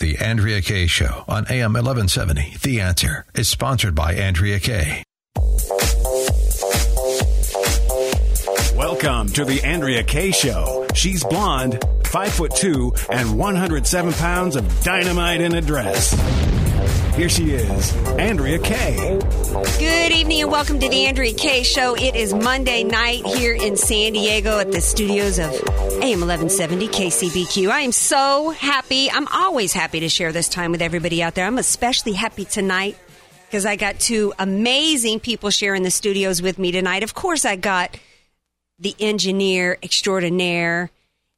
The Andrea Kaye Show on AM 1170. The Answer is sponsored by Andrea Kaye. Welcome to the Andrea Kaye Show. She's blonde, five foot two, and 107 pounds of dynamite in a dress. Here she is, Andrea Kaye. Good evening and welcome to the Andrea Kaye Show. It is Monday night here in San Diego at the studios of AM 1170 KCBQ. I am so happy. I'm always happy to share this time with everybody out there. I'm especially happy tonight because I got two amazing people sharing the studios with me tonight. Of course, I got the engineer extraordinaire,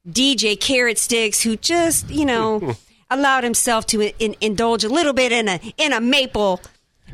DJ Carrot Sticks, who just, you know, allowed himself to in, indulge a little bit in a in a maple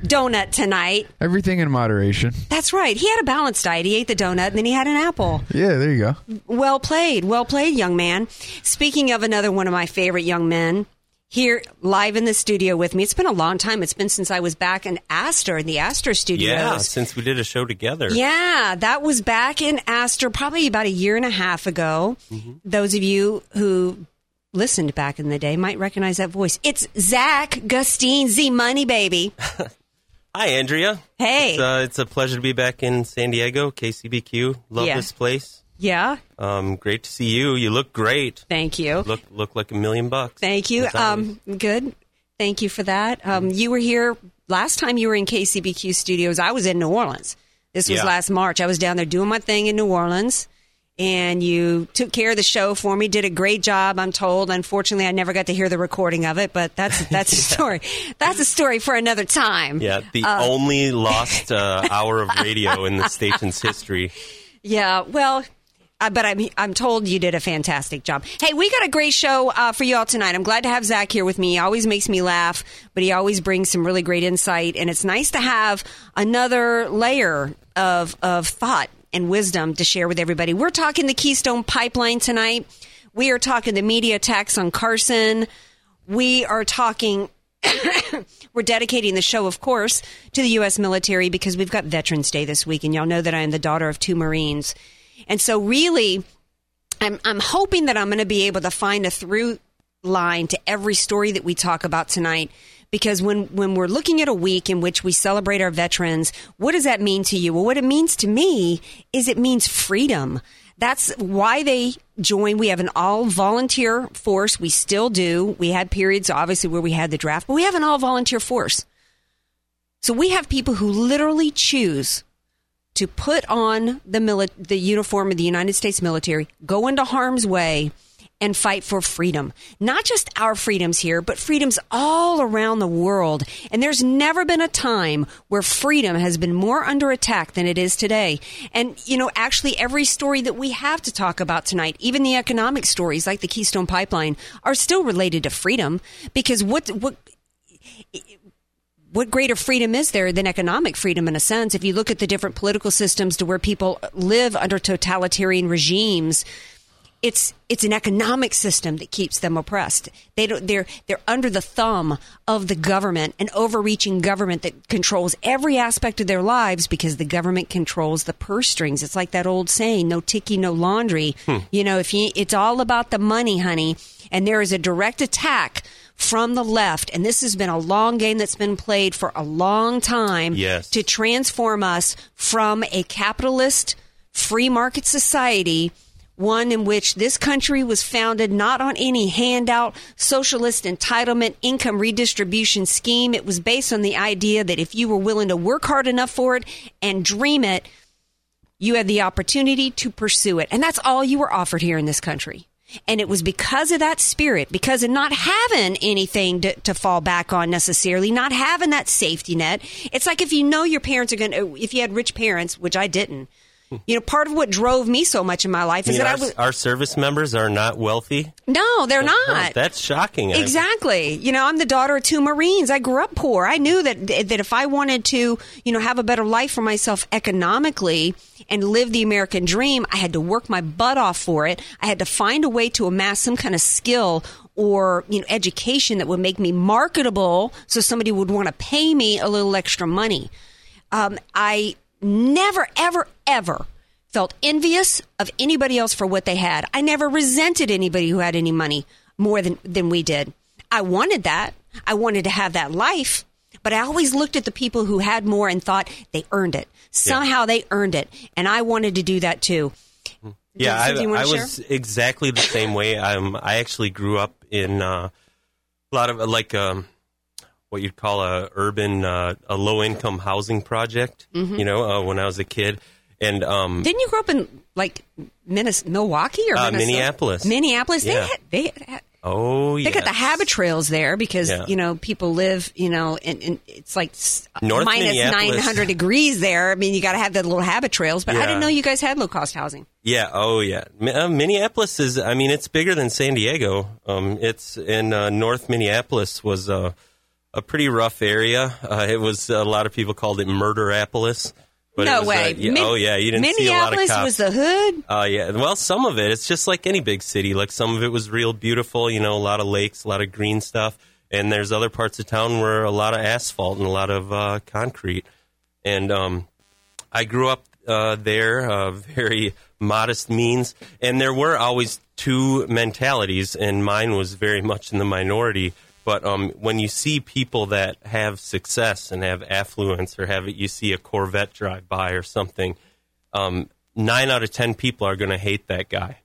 donut tonight. Everything in moderation. That's right. He had a balanced diet. He ate the donut and then he had an apple. Yeah, there you go. Well played. Well played, young man. Speaking of another one of my favorite young men, here live in the studio with me. It's been a long time. It's been since I was back in Astor, in the Astor studios. Yeah, since we did a show together. Yeah, that was back in Astor probably about a year and a half ago. Mm-hmm. Those of you who listened back in the day might recognize that voice. It's Zack Gustine, Z Money Baby. Hi, Andrea. Hey. It's, uh, it's a pleasure to be back in San Diego, KCBQ. Love Yeah. this place. Yeah, Um, great to see you. You look great. thank you. Look look like a million bucks. Thank you. Um, good. Thank you for that. Um, you were here last time you were in KCBQ studios. I was in New Orleans. This was Yeah. last March. I was down there doing my thing in New Orleans. And you took care of the show for me. Did a great job, I'm told. Unfortunately, I never got to hear the recording of it, but that's that's a story. That's a story for another time. yeah, the uh, only lost uh, hour of radio in the station's history. Yeah, well, uh, but I'm I'm told you did a fantastic job. Hey, we got a great show uh, for you all tonight. I'm glad to have Zack here with me. He always makes me laugh, but he always brings some really great insight, and it's nice to have another layer of of thought and wisdom to share with everybody. We're talking the Keystone Pipeline tonight. We are talking the media attacks on Carson. We are talking we're dedicating the show, of course, to the U.S. military because we've got Veterans Day this week, and y'all know that I am the daughter of two Marines. And so, really, I'm, I'm hoping that I'm going to be able to find a through line to every story that we talk about tonight. Because when, when we're looking at a week in which we celebrate our veterans, what does that mean to you? Well, what it means to me is it means freedom. That's why they join. We have an all volunteer force. We still do. We had periods, obviously, where we had the draft, but we have an all volunteer force. So we have people who literally choose to put on the mili- the uniform of the United States military, go into harm's way, and fight for freedom. Not just our freedoms here, but freedoms all around the world. And there's never been a time where freedom has been more under attack than it is today. And, you know, actually every story that we have to talk about tonight, even the economic stories like the Keystone Pipeline, are still related to freedom because what, what, what greater freedom is there than economic freedom in a sense if you look at the different political systems to where people live under totalitarian regimes it's it's an economic system that keeps them oppressed. They don't they're they're under the thumb of the government an overreaching government that controls every aspect of their lives because the government controls the purse strings. It's like that old saying no ticky no laundry. Hmm. You know if you it's all about the money honey. And there is a direct attack from the left, and this has been a long game that's been played for a long time Yes. to transform us from a capitalist free market society, one in which this country was founded not on any handout, socialist entitlement, income redistribution scheme. It was based on the idea that if you were willing to work hard enough for it and dream it, you had the opportunity to pursue it. And that's all you were offered here in this country. And it was because of that spirit, because of not having anything to, to fall back on necessarily, not having that safety net. It's like if you know your parents are going to, if you had rich parents, which I didn't, you know, part of what drove me so much in my life is that our, I was, our service members are not wealthy. no, they're Oh, not. that's shocking. Exactly. You know, I'm the daughter of two Marines. I grew up poor. I knew that that if I wanted to, you know, have a better life for myself economically and live the American dream, I had to work my butt off for it. I had to find a way to amass some kind of skill or, you know, education that would make me marketable so somebody would want to pay me a little extra money. Um, I never, ever, ever felt envious of anybody else for what they had. I never resented anybody who had any money more than, than we did. I wanted that. I wanted to have that life. But I always looked at the people who had more and thought they earned it. Somehow they earned it. And I wanted to do that too. Yeah, I, I was exactly the same way. Um, I actually grew up in uh, a lot of like um, what you'd call a urban, uh, a low income housing project. Mm-hmm. You know, uh, when I was a kid, and um, Didn't you grow up in like Minnes- Milwaukee or Uh? Minneapolis. Minneapolis. They Yeah. had, they had, oh yeah, they got the habit trails there because Yeah. you know people live you know and, and it's like North 900 degrees there. I mean you got to have the little habit trails, but I didn't know you guys had low cost housing. Yeah. Oh, yeah. Uh, Minneapolis is. I mean, it's bigger than San Diego. Um, it's in uh, North Minneapolis was uh, a pretty rough area. Uh, it was a lot of people called it Murderapolis. But it no was, uh, way. yeah, Min- oh yeah, you didn't see a lot of Minneapolis cops. was the hood. Uh, yeah. Well, some of it, it's just like any big city. Like some of it was real beautiful, you know, a lot of lakes, a lot of green stuff. And there's other parts of town where a lot of asphalt and a lot of uh, concrete. And um, I grew up uh, there, uh, very modest means. And there were always two mentalities, and mine was very much in the minority. But um, when you see people that have success and have affluence, or have it, you see a Corvette drive by or something, um, nine out of ten people are going to hate that guy.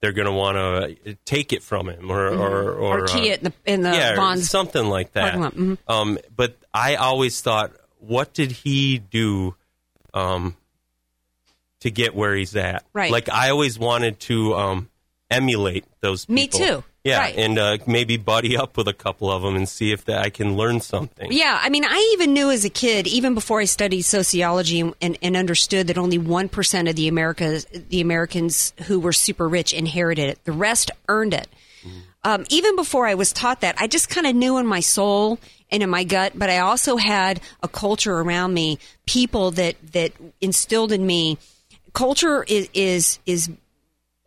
They're going to want to take it from him, or or or, Mm-hmm. Or key uh, it in the, in the yeah, bonds. something like that. mhm. Um, but I always thought, what did he do um, to get where he's at? Right. Like I always wanted to um, emulate those. People. Me too. Yeah, Right. and uh, maybe buddy up with a couple of them and see if that I can learn something. Yeah, I mean, I even knew as a kid, even before I studied sociology and, and understood that only one percent of the Americas, the Americans who were super rich, inherited it. The rest earned it. Um, even before I was taught that, I just kind of knew in my soul and in my gut. But I also had a culture around me, people that that instilled in me. Culture is is is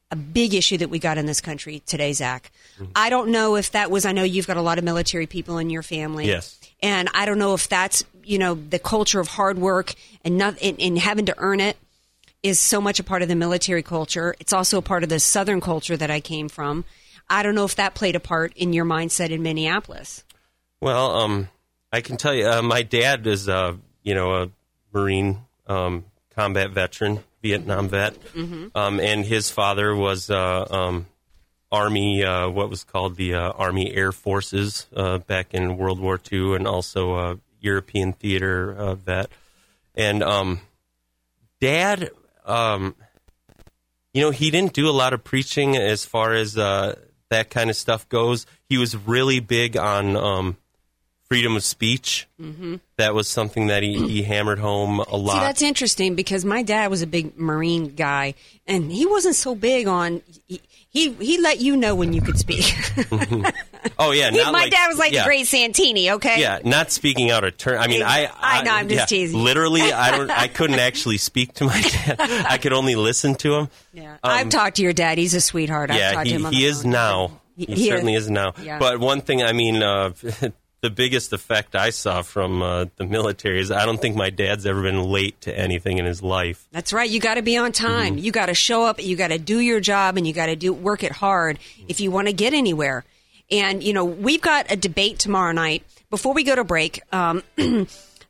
a big issue that we got in this country today, Zack. I don't know if that was. I know you've got a lot of military people in your family. Yes. And I don't know if that's you know the culture of hard work and not and, and having to earn it is so much a part of the military culture. It's also a part of the Southern culture that I came from. I don't know if that played a part in your mindset in Minneapolis. Well, um, I can tell you, uh, my dad is, uh, you know, a Marine um, combat veteran, Vietnam vet, um, and his father was uh, um, Army, uh, what was called the uh, Army Air Forces uh, back in World War II, and also a European theater uh, vet. And um, Dad, um, you know, he didn't do a lot of preaching as far as uh, that kind of stuff goes. He was really big on um, freedom of speech. Mm-hmm. That was something that he, he hammered home a lot. See, that's interesting because my dad was a big Marine guy, and he wasn't so big on. He he, he let you know when you could speak. oh yeah, He- my like- dad was like yeah. the great Santini. Okay. Yeah, not speaking out of turn. I mean, I, I know, I'm just yeah, teasing. Literally, I don't. I couldn't actually speak to my dad. I could only listen to him. Yeah. Um, I've talked to your dad. He's a sweetheart. I've yeah, talked he, to him on he is now. He- He, certainly is now. Yeah. But one thing, I mean, uh, the biggest effect I saw from uh, the military is I don't think my dad's ever been late to anything in his life. That's right. You got to be on time. Mm-hmm. You got to show up. You got to do your job, and you got to do work it hard if you want to get anywhere. And you know, we've got a debate tomorrow night. Before we go to break, um, uh,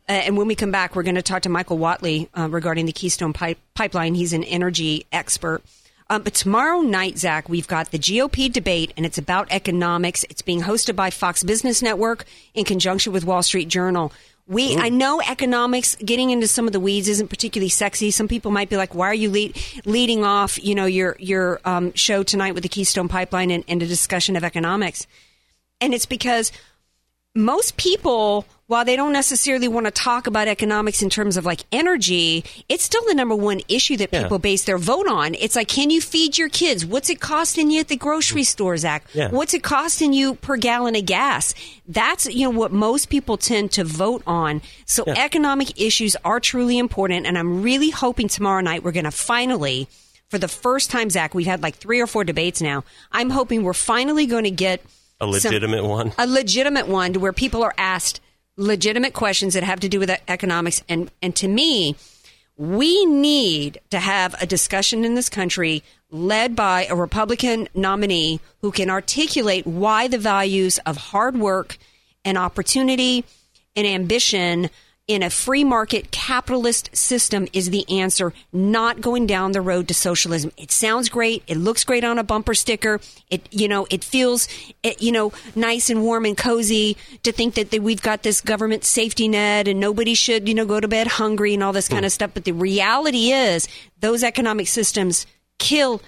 and when we come back, we're going to talk to Michael Whatley uh, regarding the Keystone pipe- Pipeline. He's an energy expert. Um, but tomorrow night, Zack, we've got the GOP debate, and it's about economics. It's being hosted by Fox Business Network in conjunction with Wall Street Journal. We, I know economics, getting into some of the weeds isn't particularly sexy. Some people might be like, "Why are you lead, leading off, you know, your your um, show tonight with the Keystone Pipeline and, and a discussion of economics?" And it's because most people, while they don't necessarily want to talk about economics in terms of like energy, it's still the number one issue that Yeah. people base their vote on. It's like, can you feed your kids? What's it costing you at the grocery store, Zack? Yeah. What's it costing you per gallon of gas? That's you know what most people tend to vote on. So economic issues are truly important, and I'm really hoping tomorrow night we're going to finally. For the first time, Zack, we've had like three or four debates now. I'm hoping we're finally going to get A some- legitimate one. a legitimate one to where people are asked legitimate questions that have to do with economics and and to me We need to have a discussion in this country led by a Republican nominee who can articulate why the values of hard work and opportunity and ambition in a free market capitalist system is the answer, not going down the road to socialism. It sounds great. It looks great on a bumper sticker. It, you know, it feels, it, you know, nice and warm and cozy to think that, that we've got this government safety net and nobody should, you know, go to bed hungry and all this kind hmm. of stuff. But the reality is those economic systems kill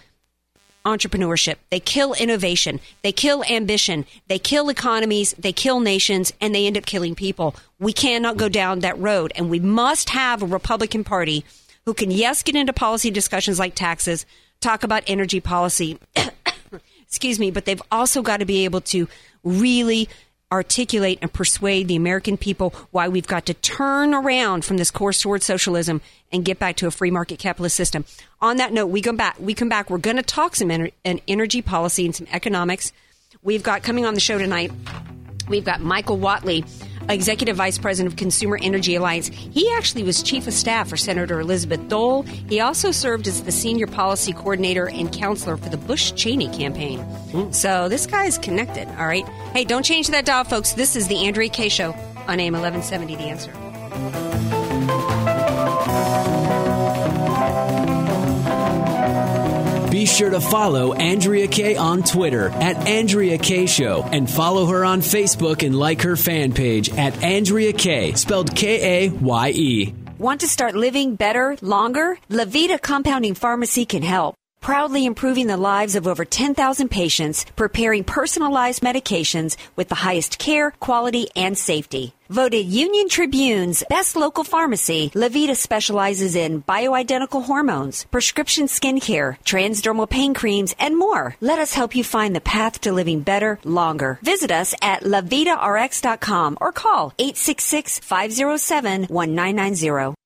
entrepreneurship. They kill innovation. They kill ambition. They kill economies. They kill nations and they end up killing people. We cannot go down that road. And we must have a Republican Party who can, yes, get into policy discussions like taxes, talk about energy policy. Excuse me, but they've also got to be able to really articulate and persuade the American people why we've got to turn around from this course towards socialism and get back to a free market capitalist system. On that note, we come back. We come back. We're going to talk some ener- energy policy and some economics. We've got coming on the show tonight. We've got Michael Whatley Executive Vice President of Consumer Energy Alliance. He actually was Chief of Staff for Senator Elizabeth Dole. He also served as the Senior Policy Coordinator and Counselor for the Bush Cheney campaign. Mm. So this guy is connected, all right? Hey, don't change that dial, folks. This is the Andrea Kaye Show on AM 1170 The Answer. Be sure to follow Andrea Kaye on Twitter at Andrea Kaye Show and follow her on Facebook and like her fan page at Andrea Kaye, spelled K A Y E. Want to start living better, longer? Levita Compounding Pharmacy can help proudly improving the lives of over 10,000 patients, preparing personalized medications with the highest care, quality, and safety. Voted Union Tribune's best local pharmacy, Levita specializes in bioidentical hormones, prescription skincare, transdermal pain creams, and more. Let us help you find the path to living better, longer. Visit us at levitarx.com or call 866 507 1990.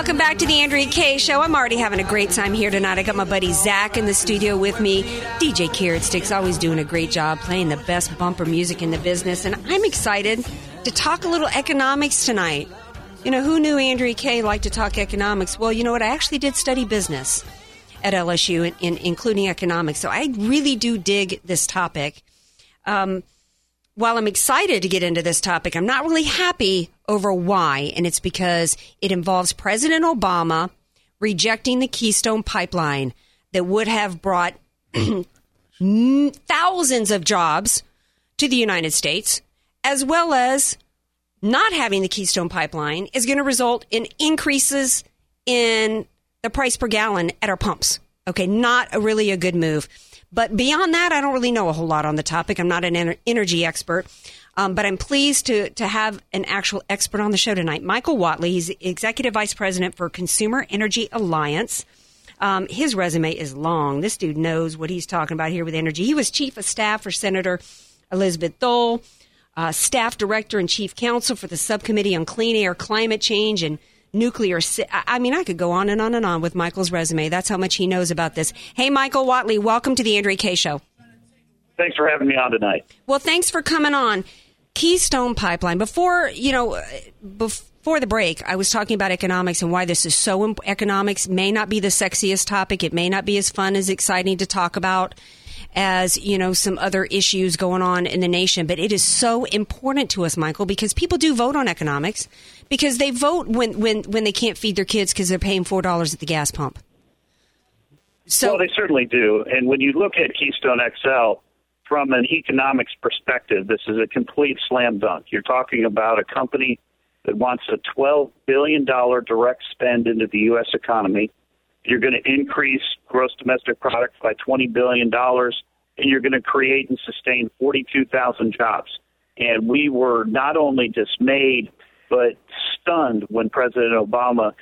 Welcome back to the Andrea Kaye Show. I'm already having a great time here tonight. I got my buddy Zack in the studio with me. DJ Carrot Sticks always doing a great job playing the best bumper music in the business, and I'm excited to talk a little economics tonight. You know, who knew Andrea Kaye liked to talk economics? Well, you know what? I actually did study business at LSU, in, in, including economics, so I really do dig this topic. Um, while I'm excited to get into this topic, I'm not really happy over why, and it's because it involves President Obama rejecting the Keystone Pipeline that would have brought thousands of jobs to the United States, as well as not having the Keystone Pipeline is going to result in increases in the price per gallon at our pumps. Okay, not a really a good move. But beyond that, I don't really know a whole lot on the topic. I'm not an energy expert. Um, but I'm pleased to, to have an actual expert on the show tonight. Michael Whatley. he's Executive Vice President for Consumer Energy Alliance. Um, his resume is long. This dude knows what he's talking about here with energy. He was Chief of Staff for Senator Elizabeth Dole, uh, Staff Director and Chief Counsel for the Subcommittee on Clean Air, Climate Change, and nuclear. I mean, I could go on and on and on with Michael's resume. That's how much he knows about this. Hey, Michael Whatley, welcome to the Andrea Kaye Show. Thanks for having me on tonight. Well, thanks for coming on. Keystone Pipeline. Before you know, before the break, I was talking about economics and why this is so. Imp- economics may not be the sexiest topic. It may not be as fun as exciting to talk about as you know some other issues going on in the nation but it is so important to us michael because people do vote on economics because they vote when when when they can't feed their kids because they're paying four dollars at the gas pump So well, they certainly do. And when you look at Keystone XL from an economics perspective, this is a complete slam dunk. You're talking about a company that wants a $12 billion direct spend into the U.S. economy. You're going to increase gross domestic product by $20 billion, and you're going to create and sustain 42,000 jobs. And we were not only dismayed, but stunned when President Obama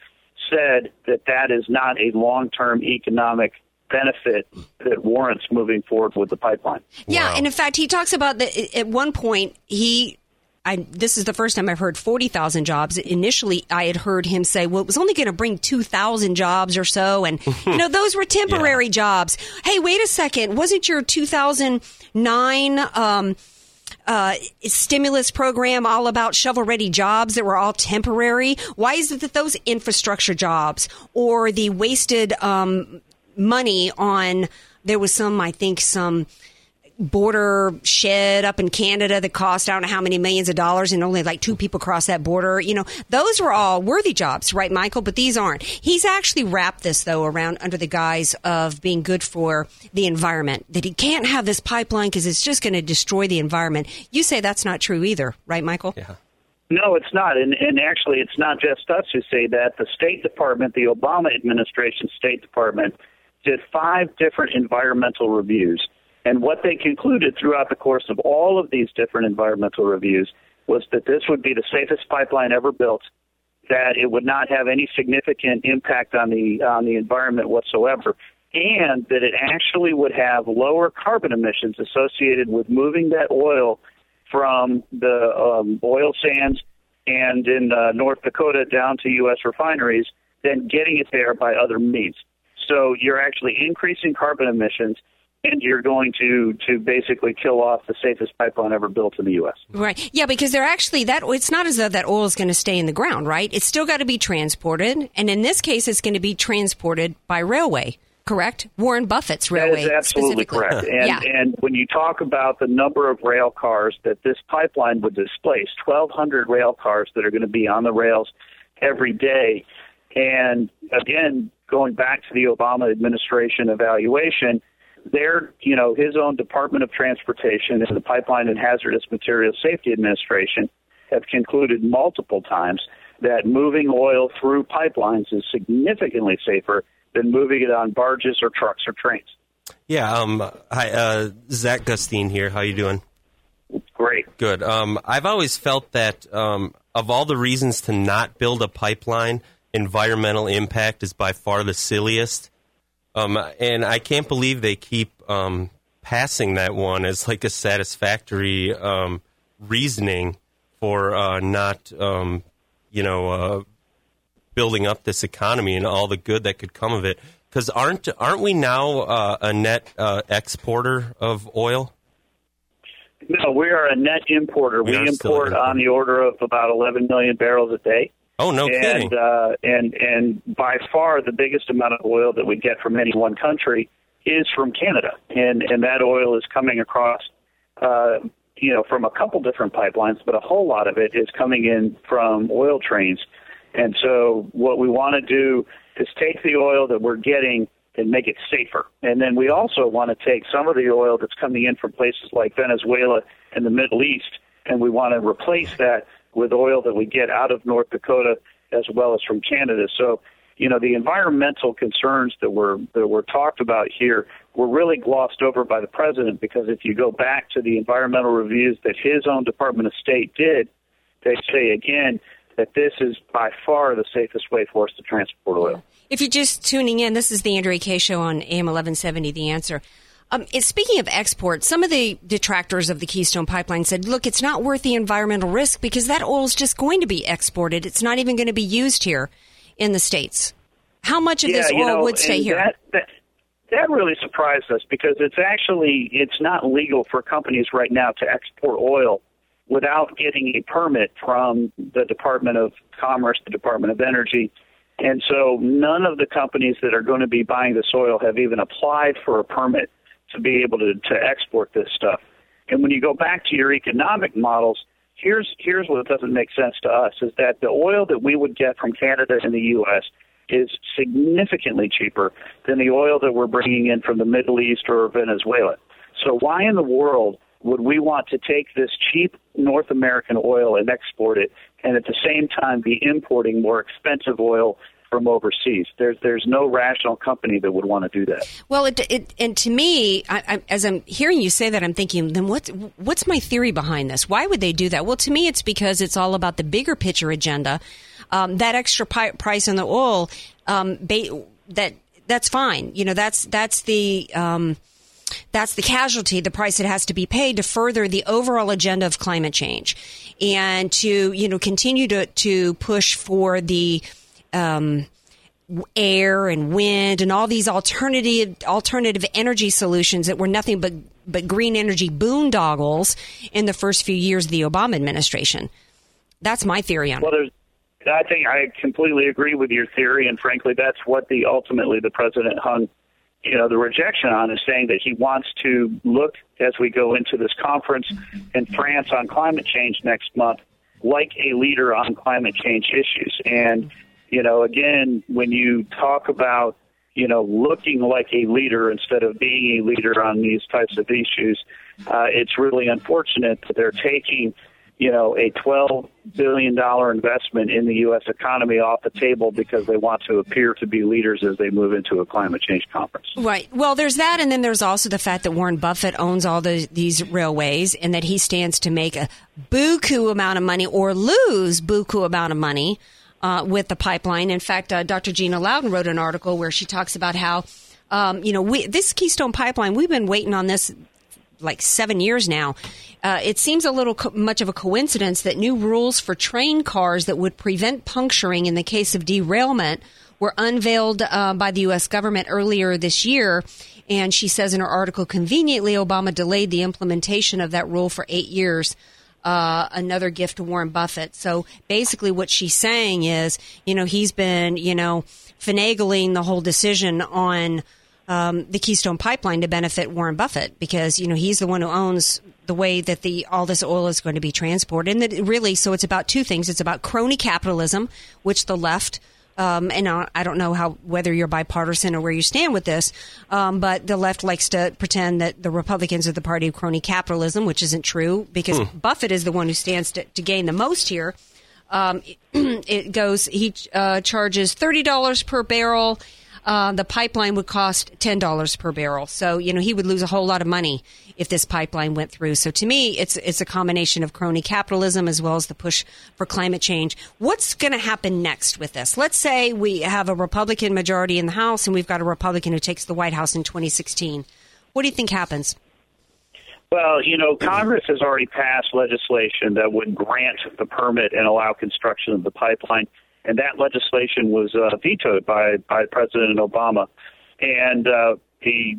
said that that is not a long term economic benefit that warrants moving forward with the pipeline. Yeah, and in fact, he talks about that at one point he. I, this is the first time I've heard 40,000 jobs. Initially, I had heard him say, well, it was only going to bring 2,000 jobs or so. And, you know, those were temporary yeah. jobs. Hey, wait a second. Wasn't your 2009 um, uh, stimulus program all about shovel ready jobs that were all temporary? Why is it that those infrastructure jobs or the wasted um, money on, there was some, I think, some border shed up in Canada that cost I don't know how many millions of dollars and only like two people cross that border. You know, those were all worthy jobs, right, Michael? But these aren't. He's actually wrapped this though around under the guise of being good for the environment. That he can't have this pipeline because it's just going to destroy the environment. You say that's not true either, right, Michael? Yeah. No, it's not. And, and actually, it's not just us who say that. The State Department, the Obama administration State Department, did five different environmental reviews and what they concluded throughout the course of all of these different environmental reviews was that this would be the safest pipeline ever built, that it would not have any significant impact on the on the environment whatsoever, and that it actually would have lower carbon emissions associated with moving that oil from the um, oil sands and in uh, North Dakota down to U.S. refineries than getting it there by other means. So you're actually increasing carbon emissions and you're going to to basically kill off the safest pipeline ever built in the U.S. Right? Yeah, because they're actually that. It's not as though that oil is going to stay in the ground, right? It's still got to be transported, and in this case, it's going to be transported by railway. Correct, Warren Buffett's railway. That is absolutely correct. And, yeah. and when you talk about the number of rail cars that this pipeline would displace, 1,200 rail cars that are going to be on the rails every day, and again, going back to the Obama administration evaluation, their, you know, his own Department of Transportation and the Pipeline and Hazardous Materials Safety Administration have concluded multiple times that moving oil through pipelines is significantly safer than moving it on barges or trucks or trains. Yeah. Um. Hi, uh, Zack Gustine here. How you doing? Great. Good. Um. I've always felt that um, of all the reasons to not build a pipeline, environmental impact is by far the silliest. Um, and I can't believe they keep um, passing that one as like a satisfactory um, reasoning for uh, not, um, you know, uh, building up this economy and all the good that could come of it. Because aren't aren't we now uh, a net uh, exporter of oil? No, we are a net importer. We, we import on the order of about 11 million barrels a day. Oh no and, kidding! Uh, and and by far the biggest amount of oil that we get from any one country is from Canada, and and that oil is coming across, uh, you know, from a couple different pipelines, but a whole lot of it is coming in from oil trains. And so what we want to do is take the oil that we're getting and make it safer. And then we also want to take some of the oil that's coming in from places like Venezuela and the Middle East, and we want to replace that with oil that we get out of North Dakota as well as from Canada. So, you know, the environmental concerns that were that were talked about here were really glossed over by the president because if you go back to the environmental reviews that his own Department of State did, they say again that this is by far the safest way for us to transport oil. If you're just tuning in, this is the Andrea Kaye Show on AM 1170. The answer. Um, speaking of exports, some of the detractors of the Keystone Pipeline said, look, it's not worth the environmental risk because that oil is just going to be exported. It's not even going to be used here in the States. How much of yeah, this oil know, would stay here? That, that, that really surprised us because it's actually it's not legal for companies right now to export oil without getting a permit from the Department of Commerce, the Department of Energy. And so none of the companies that are going to be buying this oil have even applied for a permit to be able to, to export this stuff. And when you go back to your economic models, here's here's what doesn't make sense to us is that the oil that we would get from Canada and the US is significantly cheaper than the oil that we're bringing in from the Middle East or Venezuela. So why in the world would we want to take this cheap North American oil and export it and at the same time be importing more expensive oil from overseas. There's there's no rational company that would want to do that. Well, it, it and to me, I, I, as I'm hearing you say that, I'm thinking, then what's what's my theory behind this? Why would they do that? Well, to me, it's because it's all about the bigger picture agenda. Um, that extra pi- price on the oil, um, ba- that that's fine. You know, that's that's the um, that's the casualty, the price that has to be paid to further the overall agenda of climate change and to, you know, continue to, to push for the, um, air and wind and all these alternative alternative energy solutions that were nothing but but green energy boondoggles in the first few years of the Obama administration. That's my theory on well. I think I completely agree with your theory, and frankly, that's what the ultimately the president hung you know, the rejection on is saying that he wants to look as we go into this conference in France on climate change next month like a leader on climate change issues. And, you know, again, when you talk about, you know, looking like a leader instead of being a leader on these types of issues, uh, it's really unfortunate that they're taking you know, a $12 billion investment in the U.S. economy off the table because they want to appear to be leaders as they move into a climate change conference. Right. Well, there's that, and then there's also the fact that Warren Buffett owns all the, these railways and that he stands to make a buku amount of money or lose buku amount of money uh, with the pipeline. In fact, uh, Dr. Gina Loudon wrote an article where she talks about how, um, you know, we, this Keystone Pipeline, we've been waiting on this like seven years now. Uh, it seems a little co- much of a coincidence that new rules for train cars that would prevent puncturing in the case of derailment were unveiled uh, by the U.S. government earlier this year. And she says in her article, conveniently, Obama delayed the implementation of that rule for eight years. Uh, another gift to Warren Buffett. So basically, what she's saying is, you know, he's been, you know, finagling the whole decision on um, the Keystone Pipeline to benefit Warren Buffett because you know he's the one who owns the way that the all this oil is going to be transported, and that really so it's about two things. It's about crony capitalism, which the left. Um, and I don't know how whether you're bipartisan or where you stand with this, um, but the left likes to pretend that the Republicans are the party of crony capitalism, which isn't true because hmm. Buffett is the one who stands to, to gain the most here. Um, it goes he uh, charges thirty dollars per barrel uh, the pipeline would cost $10 per barrel. So, you know, he would lose a whole lot of money if this pipeline went through. So to me, it's, it's a combination of crony capitalism as well as the push for climate change. What's going to happen next with this? Let's say we have a Republican majority in the House and we've got a Republican who takes the White House in 2016. What do you think happens? Well, you know, Congress has already passed legislation that would grant the permit and allow construction of the pipeline and that legislation was uh, vetoed by by President Obama, and uh, the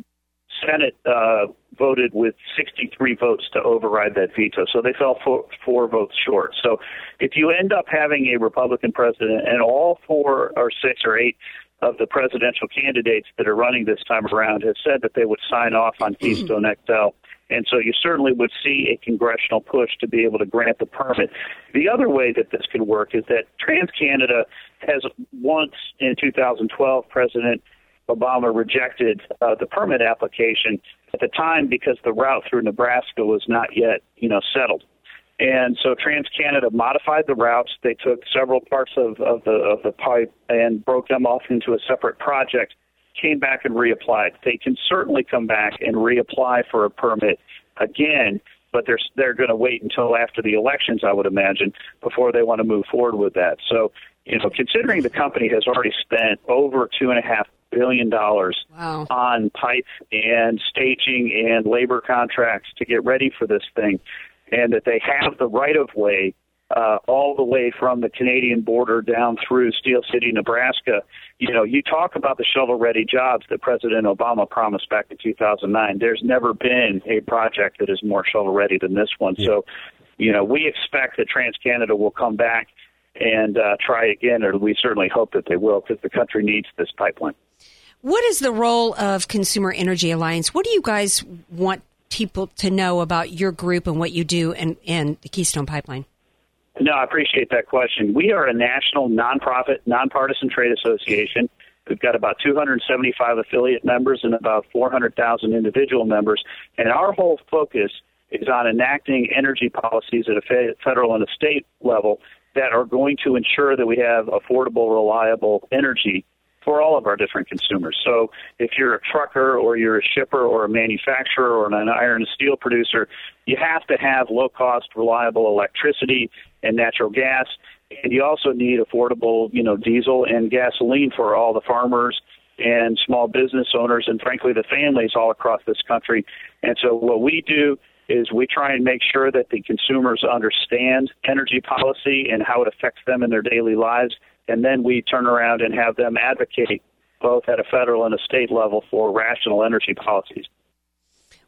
Senate uh, voted with 63 votes to override that veto. So they fell four, four votes short. So if you end up having a Republican president, and all four or six or eight of the presidential candidates that are running this time around have said that they would sign off on Keystone XL and so you certainly would see a congressional push to be able to grant the permit. The other way that this could work is that TransCanada has once in 2012, President Obama rejected uh, the permit application at the time because the route through Nebraska was not yet, you know, settled. And so TransCanada modified the routes. They took several parts of, of the of the pipe and broke them off into a separate project came back and reapplied. They can certainly come back and reapply for a permit again, but they're they're going to wait until after the elections, I would imagine, before they want to move forward with that. So, you know, considering the company has already spent over two and a half billion dollars wow. on pipe and staging and labor contracts to get ready for this thing, and that they have the right of way uh, all the way from the Canadian border down through Steel City, Nebraska. You know, you talk about the shovel ready jobs that President Obama promised back in 2009. There's never been a project that is more shovel ready than this one. Yeah. So, you know, we expect that TransCanada will come back and uh, try again, or we certainly hope that they will because the country needs this pipeline. What is the role of Consumer Energy Alliance? What do you guys want people to know about your group and what you do and, and the Keystone Pipeline? No, I appreciate that question. We are a national nonprofit, nonpartisan trade association. We've got about 275 affiliate members and about 400,000 individual members. And our whole focus is on enacting energy policies at a federal and a state level that are going to ensure that we have affordable, reliable energy for all of our different consumers. So if you're a trucker or you're a shipper or a manufacturer or an iron and steel producer, you have to have low cost, reliable electricity and natural gas. And you also need affordable, you know, diesel and gasoline for all the farmers and small business owners and frankly the families all across this country. And so what we do is we try and make sure that the consumers understand energy policy and how it affects them in their daily lives and then we turn around and have them advocate both at a federal and a state level for rational energy policies.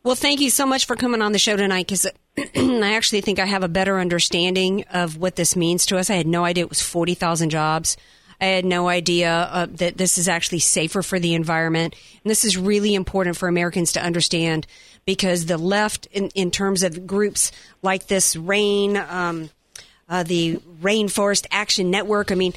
Well, thank you so much for coming on the show tonight because I actually think I have a better understanding of what this means to us. I had no idea it was 40,000 jobs. I had no idea uh, that this is actually safer for the environment. And this is really important for Americans to understand because the left, in, in terms of groups like this, RAIN, um, uh, the Rainforest Action Network. I mean,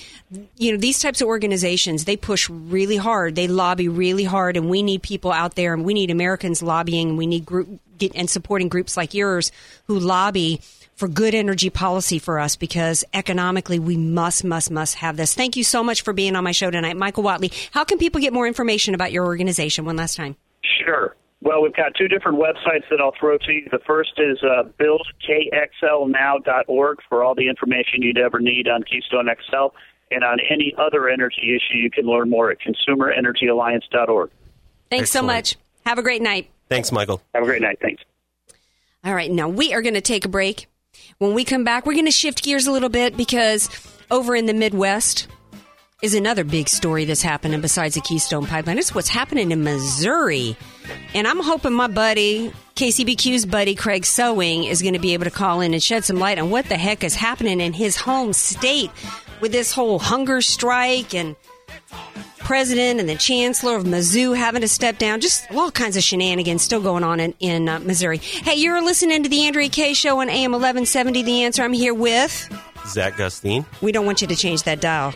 you know, these types of organizations, they push really hard. They lobby really hard, and we need people out there, and we need Americans lobbying. We need group and supporting groups like yours who lobby for good energy policy for us because economically we must, must, must have this. Thank you so much for being on my show tonight, Michael Whatley. How can people get more information about your organization? One last time. Sure. Well, we've got two different websites that I'll throw to you. The first is uh, buildkxlnow.org for all the information you'd ever need on Keystone XL. And on any other energy issue, you can learn more at consumerenergyalliance.org. Thanks Excellent. so much. Have a great night. Thanks, Michael. Have a great night. Thanks. All right, now we are going to take a break. When we come back, we're going to shift gears a little bit because over in the Midwest, is another big story that's happening besides the Keystone Pipeline. It's what's happening in Missouri. And I'm hoping my buddy, KCBQ's buddy, Craig Sewing, is going to be able to call in and shed some light on what the heck is happening in his home state with this whole hunger strike and president and the chancellor of Mizzou having to step down. Just all kinds of shenanigans still going on in, in uh, Missouri. Hey, you're listening to the Andrea Kaye Show on AM 1170. The answer I'm here with Zack Gustine. We don't want you to change that dial.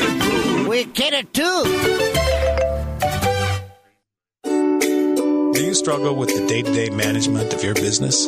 Get it too. Do you struggle with the day-to-day management of your business?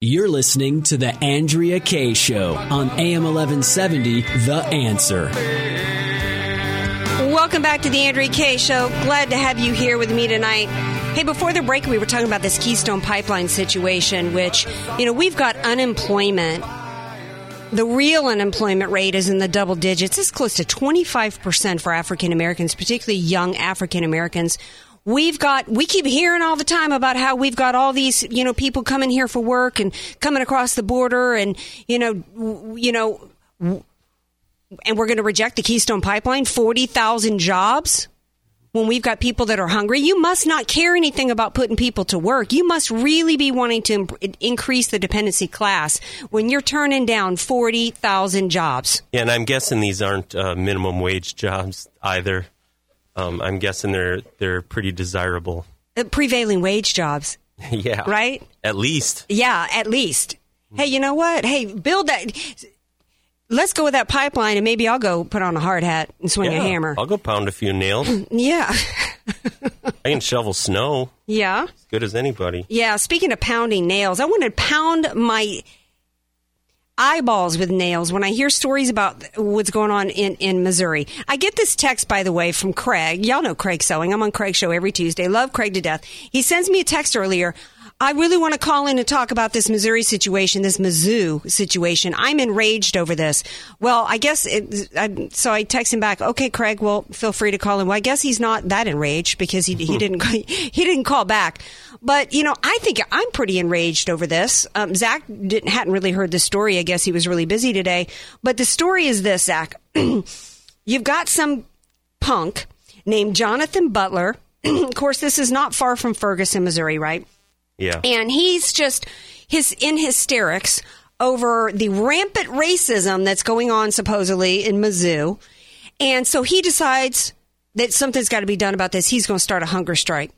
You're listening to The Andrea Kaye Show on AM 1170, The Answer. Welcome back to the Andrea Kaye Show. Glad to have you here with me tonight. Hey, before the break, we were talking about this Keystone Pipeline situation, which, you know, we've got unemployment. The real unemployment rate is in the double digits. It's close to 25% for African Americans, particularly young African Americans. We've got, we keep hearing all the time about how we've got all these, you know, people coming here for work and coming across the border and, you know, you know, and we're going to reject the Keystone Pipeline, 40,000 jobs when we've got people that are hungry. You must not care anything about putting people to work. You must really be wanting to imp- increase the dependency class when you're turning down 40,000 jobs. Yeah, and I'm guessing these aren't uh, minimum wage jobs either. Um, I'm guessing they're they're pretty desirable. Uh, prevailing wage jobs. yeah. Right? At least. Yeah, at least. Hey, you know what? Hey, build that let's go with that pipeline and maybe I'll go put on a hard hat and swing yeah, a hammer. I'll go pound a few nails. yeah. I can shovel snow. Yeah. As good as anybody. Yeah. Speaking of pounding nails, I want to pound my eyeballs with nails when I hear stories about what's going on in, in Missouri. I get this text, by the way, from Craig. Y'all know Craig Sewing. I'm on Craig's show every Tuesday. Love Craig to death. He sends me a text earlier. I really want to call in and talk about this Missouri situation, this Mizzou situation. I'm enraged over this. Well, I guess it, I, so. I text him back. Okay, Craig. Well, feel free to call him. Well, I guess he's not that enraged because he he didn't he didn't call back. But you know, I think I'm pretty enraged over this. Um, Zack didn't hadn't really heard the story. I guess he was really busy today. But the story is this, Zack. You've got some punk named Jonathan Butler. of course, this is not far from Ferguson, Missouri, right? Yeah. And he's just his in hysterics over the rampant racism that's going on supposedly in Mizzou. And so he decides that something's got to be done about this. He's going to start a hunger strike.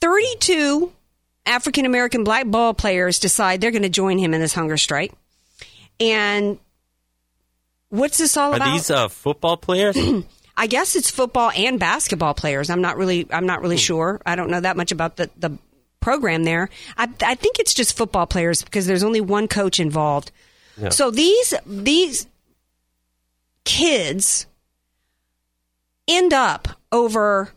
32 African American black ball players decide they're going to join him in this hunger strike. And what's this all Are about? these uh, football players? I guess it's football and basketball players. I'm not really I'm not really sure. I don't know that much about the the program there. I, I think it's just football players because there's only one coach involved. Yeah. So these these kids end up over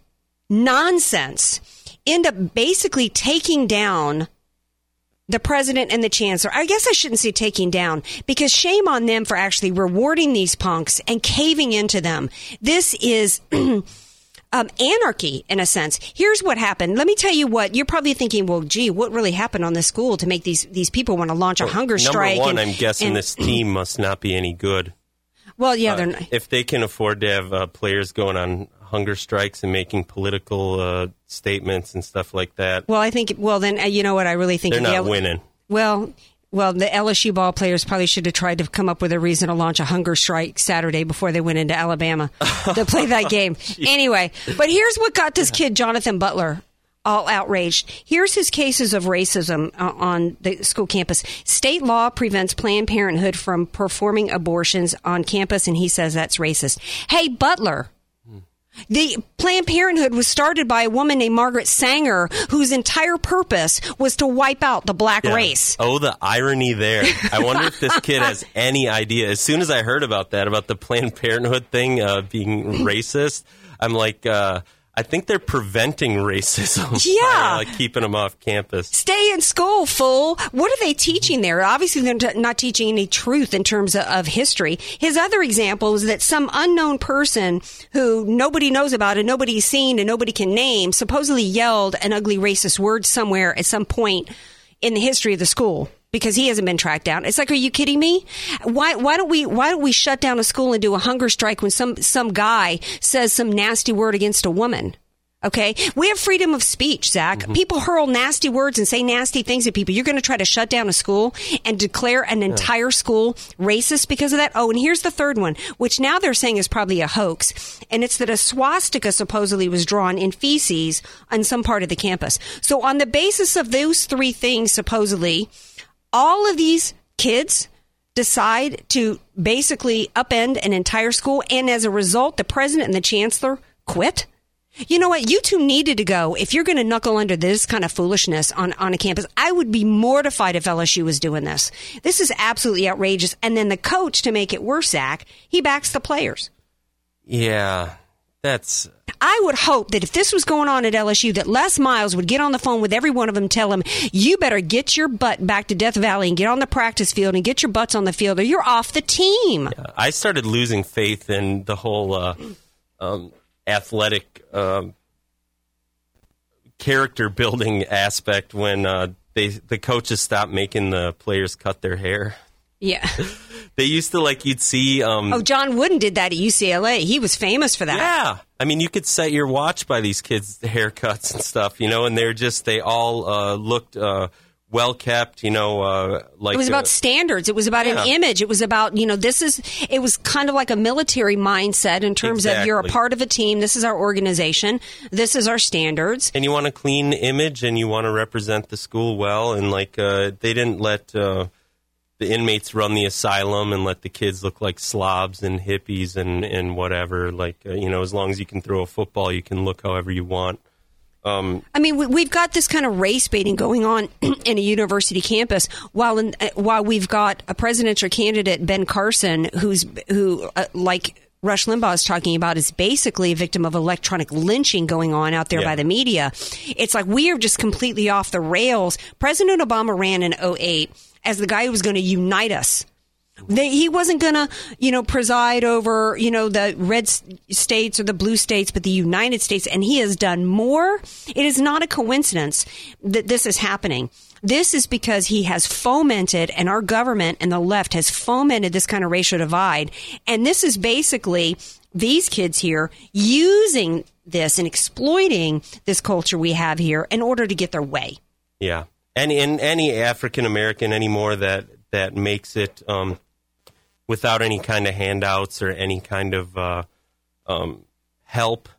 nonsense, end up basically taking down the president and the chancellor. I guess I shouldn't say taking down because shame on them for actually rewarding these punks and caving into them. This is um, anarchy in a sense. Here's what happened. Let me tell you what you're probably thinking. Well, gee, what really happened on this school to make these these people want to launch a hunger Number strike? one, and- I'm guessing and- this team must not be any good. Well, yeah, Uh, they're not. if they can afford to have uh, players going on hunger strikes and making political uh, statements and stuff like that, Well, I think. Well, then uh, you know what I really think. they're the not winning. Well, well, the LSU ball players probably should have tried to come up with a reason to launch a hunger strike Saturday before they went into Alabama to play that game. Anyway, but here's what got this kid Jonathan Butler all outraged. Here's his cases of racism uh, on the school campus. State law prevents Planned Parenthood from performing abortions on campus, and he says that's racist. Hey, Butler. The Planned Parenthood was started by a woman named Margaret Sanger, whose entire purpose was to wipe out the black Yeah. race. Oh, the irony there. I wonder if this kid has any idea. As soon as I heard about that, about the Planned Parenthood thing uh, being racist, I'm like, uh, I think they're preventing racism. Yeah. by, like keeping them off campus. Stay in school, fool. What are they teaching there? Obviously, they're not teaching any truth in terms of, of history. His other example is that some unknown person who nobody knows about and nobody's seen and nobody can name supposedly yelled an ugly racist word somewhere at some point in the history of the school because he hasn't been tracked down. It's like, are you kidding me? Why why don't we why don't we shut down a school and do a hunger strike when some some guy says some nasty word against a woman? Okay, we have freedom of speech, Zack. Mm-hmm. People hurl nasty words and say nasty things at people. You're going to try to shut down a school and declare an entire school racist because of that. Oh, and here's the third one, which now they're saying is probably a hoax, and it's that a swastika supposedly was drawn in feces on some part of the campus. So, on the basis of those three things, supposedly, all of these kids decide to basically upend an entire school, and as a result, the president and the chancellor quit. You know what? You two needed to go. If you're going to knuckle under this kind of foolishness on, on a campus, I would be mortified if LSU was doing this. This is absolutely outrageous. And then the coach, to make it worse, Zack, he backs the players. Yeah, That's I would hope that if this was going on at LSU, that Les Miles would get on the phone with every one of them, tell them, "You better get your butt back to Death Valley and get on the practice field and get your butts on the field, or you're off the team." I started losing faith in the whole uh, um, athletic um, character building aspect when uh, they the coaches stopped making the players cut their hair. Yeah. they used to like you'd see. Um, oh, John Wooden did that at UCLA. He was famous for that. Yeah, I mean, you could set your watch by these kids' haircuts and stuff, you know, and they're just they all uh, looked. Uh, well kept, you know, uh, like it was about standards. It was about yeah. an image. It was about you know this is. It was kind of like a military mindset in terms exactly. of you're a part of a team. This is our organization. This is our standards. And you want a clean image, and you want to represent the school well. And like uh, they didn't let uh, the inmates run the asylum and let the kids look like slobs and hippies and and whatever. Like uh, you know, as long as you can throw a football, you can look however you want. Um, I mean, we, have got this kind of race baiting going on in a university campus, while in, uh, while we've got a presidential candidate Ben Carson, who's who uh, like Rush Limbaugh is talking about, is basically a victim of electronic lynching going on out there yeah. by the media. It's like we are just completely off the rails. President Obama ran in 08 as the guy who was going to unite us they, he wasn't going to, you know, preside over, you know, the red states or the blue states, but the United States. And he has done more. It is not a coincidence that this is happening. This is because he has fomented, and our government and the left has fomented this kind of racial divide. And this is basically these kids here using this and exploiting this culture we have here in order to get their way. Yeah. And in any African American anymore that that makes it um, without any kind of handouts or any kind of uh, um, help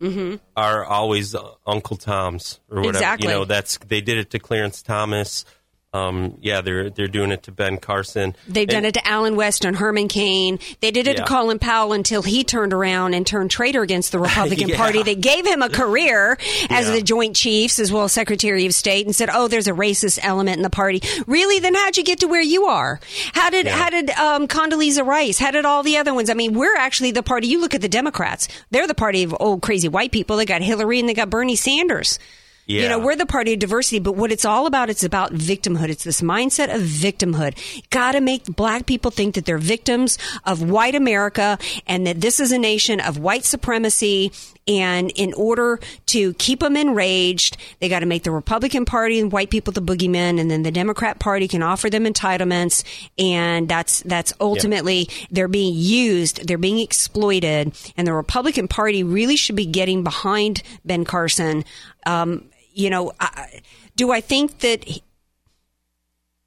mm-hmm. are always Uncle Tom's or whatever. Exactly. You know, that's they did it to Clarence Thomas. Um, yeah, they're they're doing it to Ben Carson. They've done it to Allen West and Herman Cain. They did it Yeah. to Colin Powell until he turned around and turned traitor against the Republican Yeah. Party. They gave him a career as Yeah. the Joint Chiefs as well as Secretary of State and said, "Oh, there's a racist element in the party." Really? Then how'd you get to where you are? How did how did um, Condoleezza Rice? How did all the other ones? I mean, we're actually the party. You look at the Democrats; they're the party of old crazy white people. They got Hillary and they got Bernie Sanders. You know, we're the party of diversity, but what it's all about, it's about victimhood. It's this mindset of victimhood. Got to make black people think that they're victims of white America and that this is a nation of white supremacy. And in order to keep them enraged, they got to make the Republican Party and white people the boogeymen, and then the Democrat Party can offer them entitlements. And that's that's ultimately they're being used, they're being exploited, and the Republican Party really should be getting behind Ben Carson. Um, you know, I, do I think that?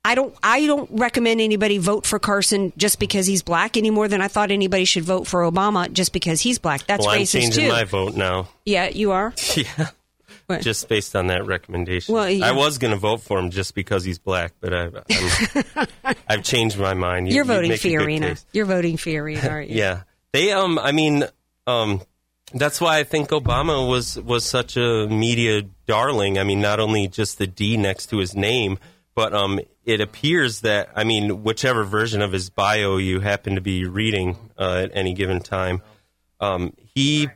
I don't. I don't recommend anybody vote for Carson just because he's black any more than I thought anybody should vote for Obama just because he's black. That's well, I'm racist changing too. my vote now. Yeah, you are. Yeah. What? Just based on that recommendation. Well, yeah. I was going to vote for him just because he's black, but I, I'm, I've changed my mind. You- You're you voting make a good Fiorina. You're voting Fiorina, aren't you? Yeah, they. Um, I mean, um, that's why I think Obama was was such a media darling. I mean, not only just the D next to his name, but um, it appears that I mean, whichever version of his bio you happen to be reading uh, at any given time, um, he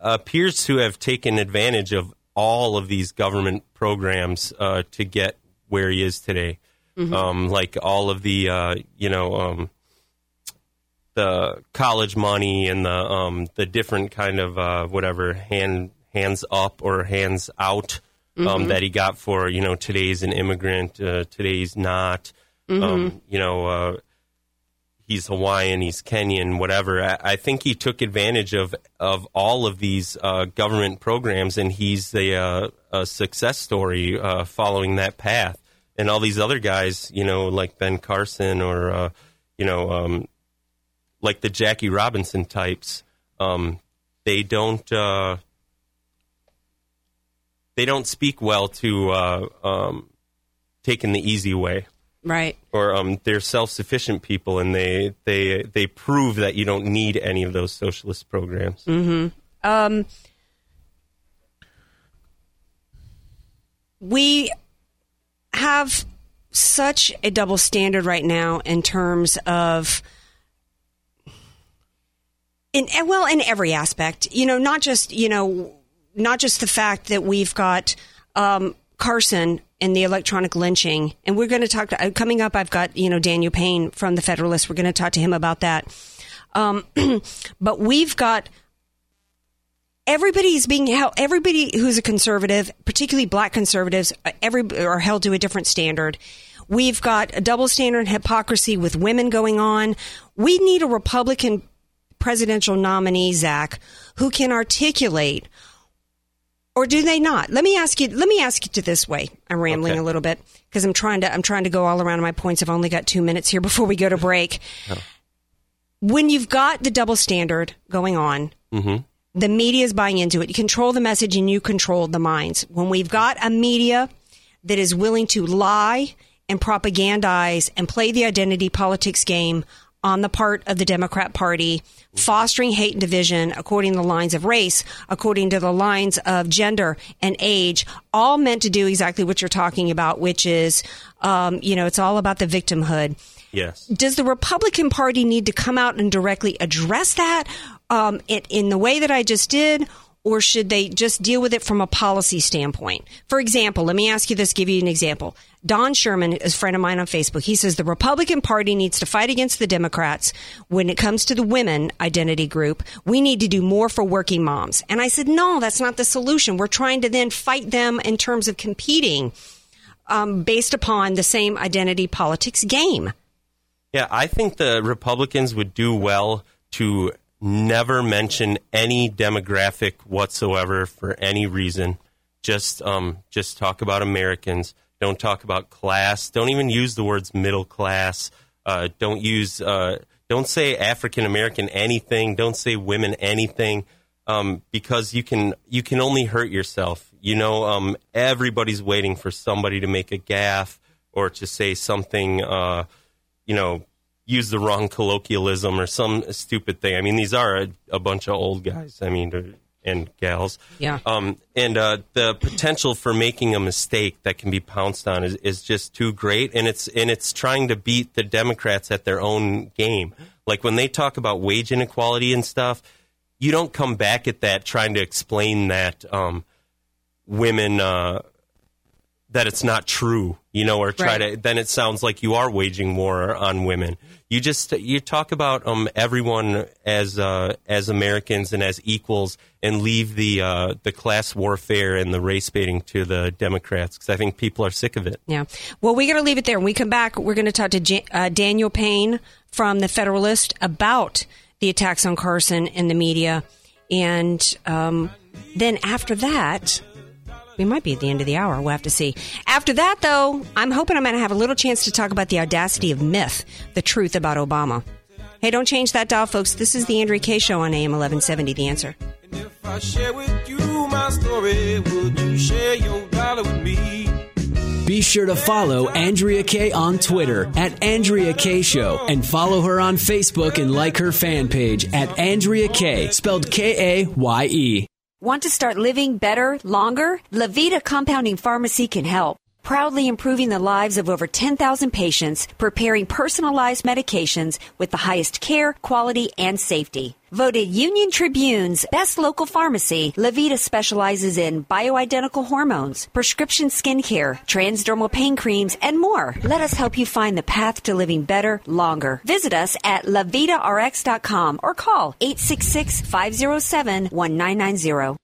appears to have taken advantage of all of these government programs uh, to get where he is today. Mhm. Um, like all of the, uh, you know, um, the college money and the um, the different kind of uh, whatever hand hands up or hands out um, Mhm. that he got for you know today's an immigrant, uh, today's not. Mhm. Um, you know, uh, he's Hawaiian, he's Kenyan, whatever. I, I think he took advantage of of all of these uh, government programs, and he's the uh, a success story uh, following that path. And all these other guys, you know, like Ben Carson or uh, you know, um, like the Jackie Robinson types, um, they don't uh, they don't speak well to uh, um, taking the easy way Right. or um, they're self-sufficient people, and they they they prove that you don't need any of those socialist programs. Mm-hmm. Um, we have such a double standard right now in terms of in well in every aspect you know not just you know not just the fact that we've got um, carson and the electronic lynching and we're going to talk to, uh, coming up i've got you know daniel payne from the federalist. We're going to talk to him about that. Um, but we've got everybody's being held everybody who's a conservative particularly black conservatives uh, every are held to a different standard. We've got a double standard and hypocrisy with women going on. We need a republican presidential nominee zack who can articulate or do they not let me ask you let me ask you to this way i'm rambling Okay. a little bit because i'm trying to i'm trying to go all around my points i've only got two minutes here before we go to break when you've got the double standard going on Mm-hmm. the media is buying into it. You control the message and you control the minds. When we've got a media that is willing to lie and propagandize and play the identity politics game on the part of the Democrat Party, fostering hate and division according to the lines of race, according to the lines of gender and age, all meant to do exactly what you're talking about, which is, um, you know, it's all about the victimhood Yes. does the Republican Party need to come out and directly address that um, in, in the way that I just did? Or should they just deal with it from a policy standpoint? For example, let me ask you this, give you an example. Don Sherman is a friend of mine on Facebook. He says the Republican Party needs to fight against the Democrats when it comes to the women identity group. We need to do more for working moms. And I said, no, that's not the solution. We're trying to then fight them in terms of competing um, based upon the same identity politics game. Yeah, I think the Republicans would do well to never mention any demographic whatsoever for any reason. Just um, just talk about Americans. Don't talk about class. Don't even use the words middle class. Uh, don't use. Uh, don't say African American anything. Don't say women anything. Um, because you can you can only hurt yourself. You know, um, everybody's waiting for somebody to make a gaffe or to say something. Uh, you know, use the wrong colloquialism or some stupid thing. I mean, these are a, a bunch of old guys. I mean, and gals. Yeah. Um, and uh, the potential for making a mistake that can be pounced on is, is just too great, and it's and it's trying to beat the Democrats at their own game. Like when they talk about wage inequality and stuff, you don't come back at that trying to explain that um, women. Uh, that it's not true, you know, or try Right. to then it sounds like you are waging war on women. You just you talk about um everyone as uh, as Americans and as equals, and leave the uh, the class warfare and the race baiting to the Democrats because I think people are sick of it. Yeah. Well, we got to leave it there. When we come back, we're going to talk to Jan- uh, Daniel Payne from the Federalist about the attacks on Carson and the media. And um, then after that, we might be at the end of the hour. We'll have to see. After that, though, I'm hoping I'm going to have a little chance to talk about the audacity of myth, the truth about Obama. Hey, don't change that dial, folks. This is the Andrea Kaye. Show on AM 1170. The answer. And If I share with you my story, would you share your dollar with me? Be sure to follow Andrea Kaye on Twitter at Andrea Kaye Show and follow her on Facebook and like her fan page at Andrea Kaye, spelled K A Y E. Want to start living better, longer? Levita Compounding Pharmacy can help. Proudly improving the lives of over 10,000 patients, preparing personalized medications with the highest care, quality, and safety. Voted Union Tribune's best local pharmacy, Levita specializes in bioidentical hormones, prescription skincare, transdermal pain creams, and more. Let us help you find the path to living better, longer. Visit us at levitarx.com or call 866 507 1990.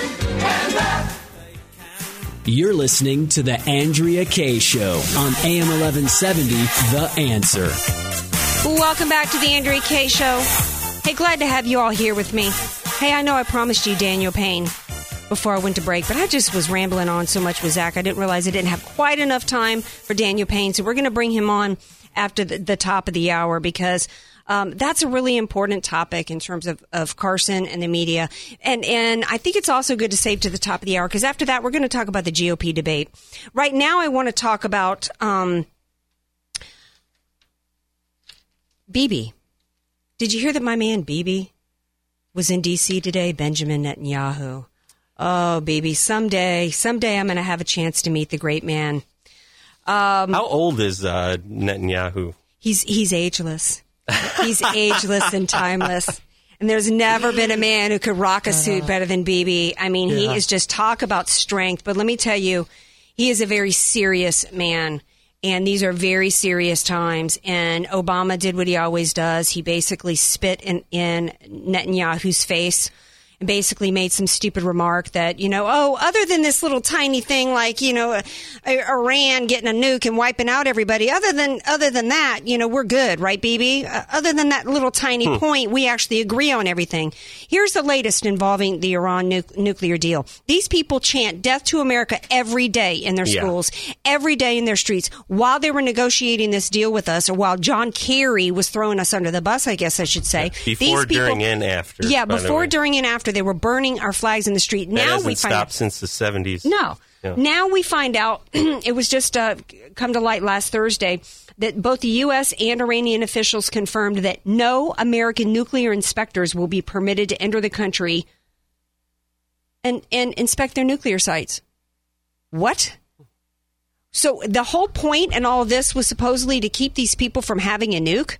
You're listening to The Andrea Kaye Show on AM 1170, The Answer. Welcome back to the Andrea Kaye Show. Hey, glad to have you all here with me. Hey, I know I promised you Daniel Payne before I went to break, but I just was rambling on so much with Zack. I didn't realize I didn't have quite enough time for Daniel Payne, so we're going to bring him on after the, the top of the hour because Um, that's a really important topic in terms of, of Carson and the media. And, and I think it's also good to save to the top of the hour because after that, we're going to talk about the GOP debate. Right now, I want to talk about um, Bibi. Did you hear that my man Bibi was in D.C. today? Benjamin Netanyahu. Oh, baby, someday, someday I'm going to have a chance to meet the great man. Um, How old is uh, Netanyahu? He's he's ageless. He's ageless and timeless. And there's never been a man who could rock a suit better than Bibi. I mean, yeah. he is just talk about strength. But let me tell you, he is a very serious man. And these are very serious times. And Obama did what he always does. He basically spit in, in Netanyahu's face basically made some stupid remark that, you know, oh, other than this little tiny thing like, you know, Iran getting a nuke and wiping out everybody, other than, other than that, you know, we're good, right, Bibi? Uh, other than that little tiny hmm. point, we actually agree on everything. Here's the latest involving the Iran nu- nuclear deal. These people chant death to America every day in their yeah. schools, every day in their streets while they were negotiating this deal with us or while John Kerry was throwing us under the bus, I guess I should say. Yeah. Before, people, during, and after. Yeah, before, during, and after they were burning our flags in the street. That now we find stopped since the seventies. No. Yeah. Now we find out it was just uh, come to light last Thursday that both the U.S. and Iranian officials confirmed that no American nuclear inspectors will be permitted to enter the country and, and inspect their nuclear sites. What? So the whole point and all of this was supposedly to keep these people from having a nuke?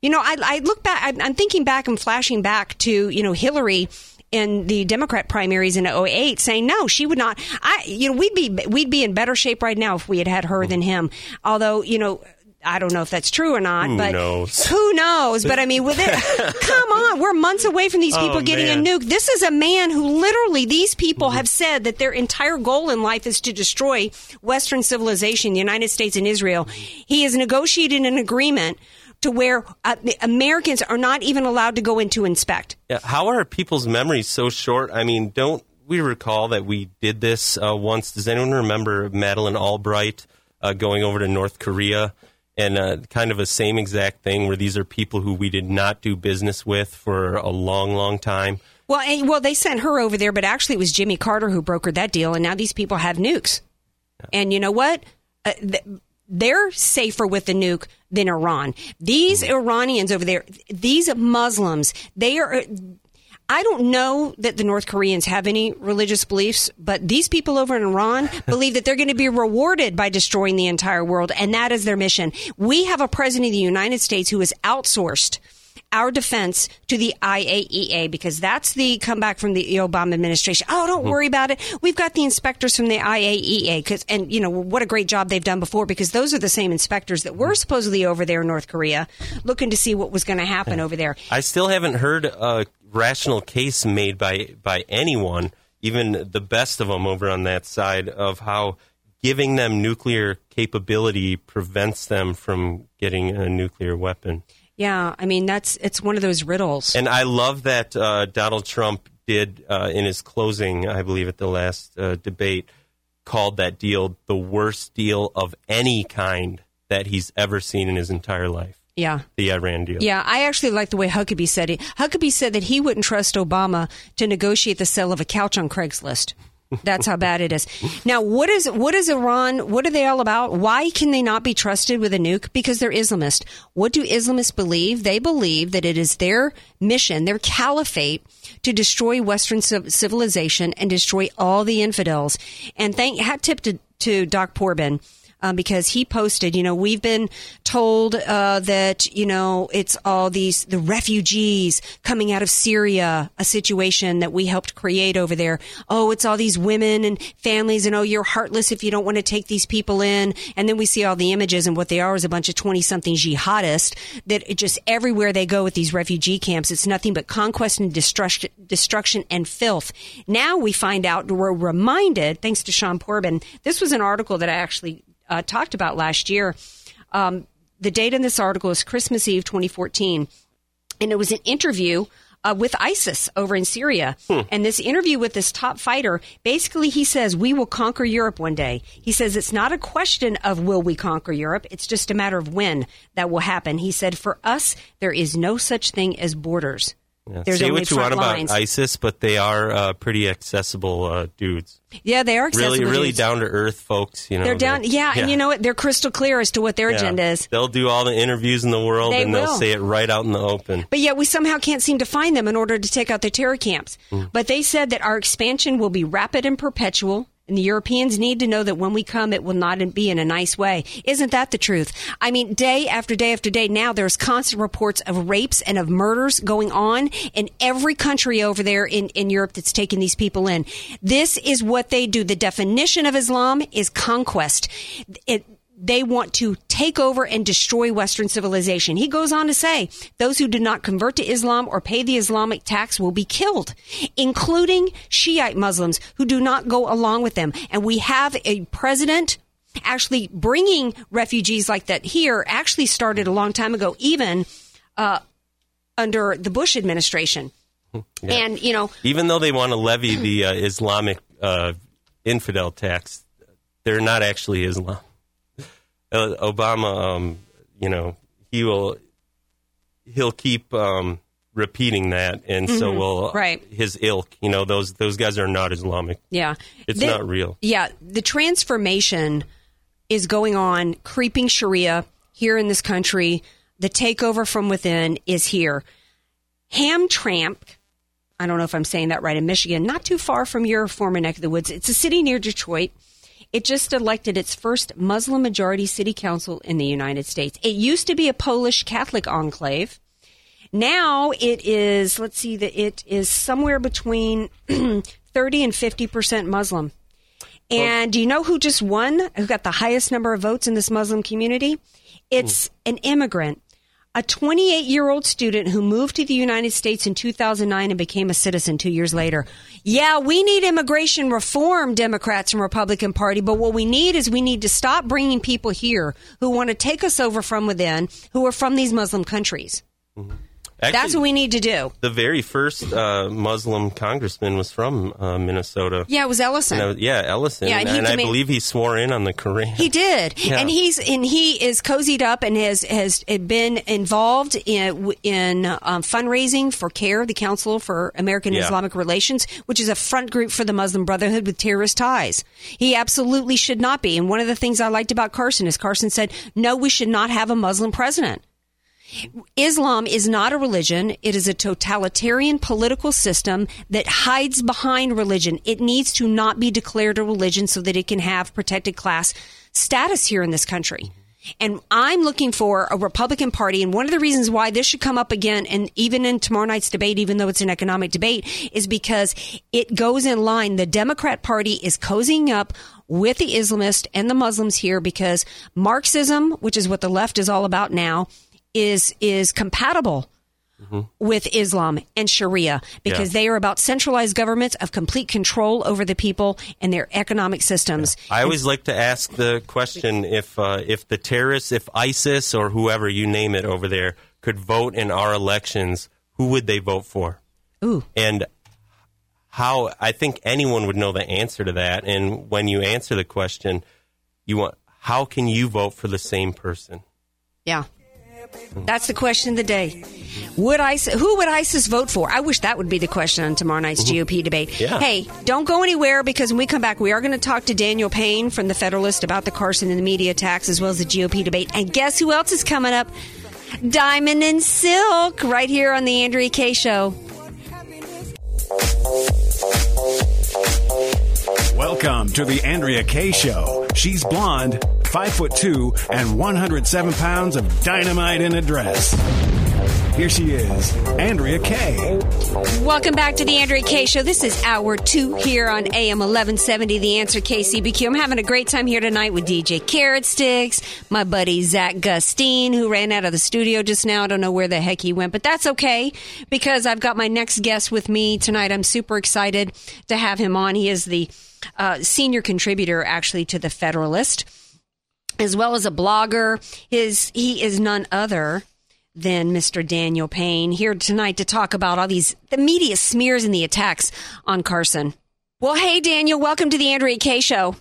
You know, I, I look back, I'm, I'm thinking back and flashing back to, you know, Hillary in the Democrat primaries in 08 saying no, she would not. I, you know, we'd be, we'd be in better shape right now if we had had her than him. Although, you know, I don't know if that's true or not, who but knows? who knows? But I mean, with it, come on, we're months away from these people oh, getting man. a nuke. This is a man who literally, these people mm-hmm. have said that their entire goal in life is to destroy Western civilization, the United States and Israel. He has negotiated an agreement to where uh, Americans are not even allowed to go in to inspect. Yeah, how are people's memories so short? I mean, don't we recall that we did this uh, once? Does anyone remember Madeleine Albright uh, going over to North Korea? And uh, kind of a same exact thing where these are people who we did not do business with for a long, long time. Well, and, well, they sent her over there, but actually it was Jimmy Carter who brokered that deal, and now these people have nukes. Yeah. And you know what? Uh, th- they're safer with the nuke than Iran. These mm. Iranians over there, these Muslims, they are. I don't know that the North Koreans have any religious beliefs, but these people over in Iran believe that they're going to be rewarded by destroying the entire world, and that is their mission. We have a president of the United States who has outsourced our defense to the IAEA because that's the comeback from the Obama administration. Oh, don't mm-hmm. worry about it. We've got the inspectors from the IAEA because, and you know, what a great job they've done before because those are the same inspectors that were supposedly over there in North Korea looking to see what was going to happen over there. I still haven't heard a rational case made by, by anyone, even the best of them over on that side of how giving them nuclear capability prevents them from getting a nuclear weapon. Yeah, I mean that's it's one of those riddles. And I love that uh, Donald Trump did uh, in his closing, I believe, at the last uh, debate, called that deal the worst deal of any kind that he's ever seen in his entire life. Yeah. The Iran deal. Yeah, I actually like the way Huckabee said it. Huckabee said that he wouldn't trust Obama to negotiate the sale of a couch on Craigslist. That's how bad it is. Now, what is what is Iran? What are they all about? Why can they not be trusted with a nuke? Because they're Islamist. What do Islamists believe? They believe that it is their mission, their caliphate, to destroy Western civilization and destroy all the infidels. And thank hat tip to, to Doc Porbin um, because he posted, you know, we've been told uh, that, you know, it's all these, the refugees coming out of Syria, a situation that we helped create over there. Oh, it's all these women and families, and oh, you're heartless if you don't want to take these people in. And then we see all the images, and what they are is a bunch of 20 something jihadists that just everywhere they go with these refugee camps, it's nothing but conquest and destruction, destruction and filth. Now we find out, we're reminded, thanks to Sean Porbin, this was an article that I actually uh, talked about last year. Um, the date in this article is Christmas Eve 2014. And it was an interview uh, with ISIS over in Syria. Hmm. And this interview with this top fighter, basically, he says, We will conquer Europe one day. He says, It's not a question of will we conquer Europe, it's just a matter of when that will happen. He said, For us, there is no such thing as borders. Yeah. There's Say what you want lines. about ISIS, but they are uh, pretty accessible uh, dudes. Yeah, they are accessible. Really, really down to earth folks. You know, They're down, yeah, and you know what? They're crystal clear as to what their Yeah. agenda is. They'll do all the interviews in the world, They and they'll will. say it right out in the open. But yet we somehow can't seem to find them in order to take out the terror camps. But they said that our expansion will be rapid and perpetual. And the Europeans need to know that when we come, it will not be in a nice way. Isn't that the truth? I mean, day after day after day now, there's constant reports of rapes and of murders going on in every country over there in, in Europe that's taking these people in. This is what they do. The definition of Islam is conquest. It, they want to take over and destroy Western civilization. He goes on to say, those who do not convert to Islam or pay the Islamic tax will be killed, including Shiite Muslims who do not go along with them. And we have a president actually bringing refugees like that here actually started a long time ago, even uh, under the Bush administration. Yeah. And, you know, Even though they want to levy the uh, Islamic uh, infidel tax, they're not actually Islam. Uh, Obama, um, you know, he will he'll keep um, repeating that, and so Mhm. will Right. his ilk. You know, those those guys are not Islamic. Yeah. It's The- not real. Yeah, the transformation is going on, creeping Sharia here in this country. The takeover from within is here. Hamtramck, I don't know if I'm saying that right, in Michigan, not too far from your former neck of the woods. It's a city near Detroit. It just elected its first Muslim majority city council in the United States. It used to be a Polish Catholic enclave. Now it is, let's see, that it is somewhere between 30 and 50% Muslim. And do you know who just won? Who got the highest number of votes in this Muslim community? It's an immigrant, a 28 year old student who moved to the United States in 2009 and became a citizen two years later. Yeah, we need immigration reform, Democrats and Republican Party, but what we need is we need to stop bringing people here who want to take us over from within, who are from these Muslim countries. That's Actually, what we need to do. The very first uh, Muslim congressman was from uh, Minnesota. Yeah, it was Ellison. Was- yeah, Ellison. Yeah, and and he I believe he swore in on the Koran. He did, Yeah. and he's and he is cozied up and has has been involved in in um, fundraising for CAIR, the Council for American Yeah. Islamic Relations, which is a front group for the Muslim Brotherhood with terrorist ties. He absolutely should not be. And one of the things I liked about Carson is Carson said, "No, we should not have a Muslim president." Islam is not a religion. It is a totalitarian political system that hides behind religion. It needs to not be declared a religion so that it can have protected class status here in this country. And I'm looking for a Republican Party. And one of the reasons why this should come up again, and even in tomorrow night's debate, even though it's an economic debate, is because it goes in line. The Democrat Party is cozying up with the Islamists and the Muslims here because Marxism, which is what the left is all about now, is is compatible with Islam and Sharia because Yeah. they are about centralized governments of complete control over the people and their economic systems. I always like to ask the question if uh, if the terrorists, if ISIS or whoever you name it over there could vote in our elections, who would they vote for? Ooh. And how I think anyone would know the answer to that. And when you answer the question, you want how can you vote for the same person? Yeah. That's the question of the day. Would ISIS, who would ISIS vote for? I wish that would be the question on tomorrow night's mm-hmm. GOP debate. Yeah. Hey, don't go anywhere because when we come back, we are going to talk to Daniel Payne from the Federalist about the Carson and the media attacks as well as the GOP debate. And guess who else is coming up? Diamond and Silk right here on the Andrea Kaye Show. Welcome to the Andrea Kaye Show. She's blonde, five foot two, and 107 pounds of dynamite in a dress. Here she is, Andrea Kaye. Welcome back to the Andrea Kaye Show. This is hour two here on AM 1170, The Answer KCBQ. I'm having a great time here tonight with DJ Carrot Sticks, my buddy Zack Gustine, who ran out of the studio just now. I don't know where the heck he went, but that's okay because I've got my next guest with me tonight. I'm super excited to have him on. He is the uh, senior contributor, actually, to the Federalist, as well as a blogger. His he is none other than Mr. Daniel Payne here tonight to talk about all these the media smears and the attacks on Carson. Well, hey Daniel, welcome to the Andrea Kaye show.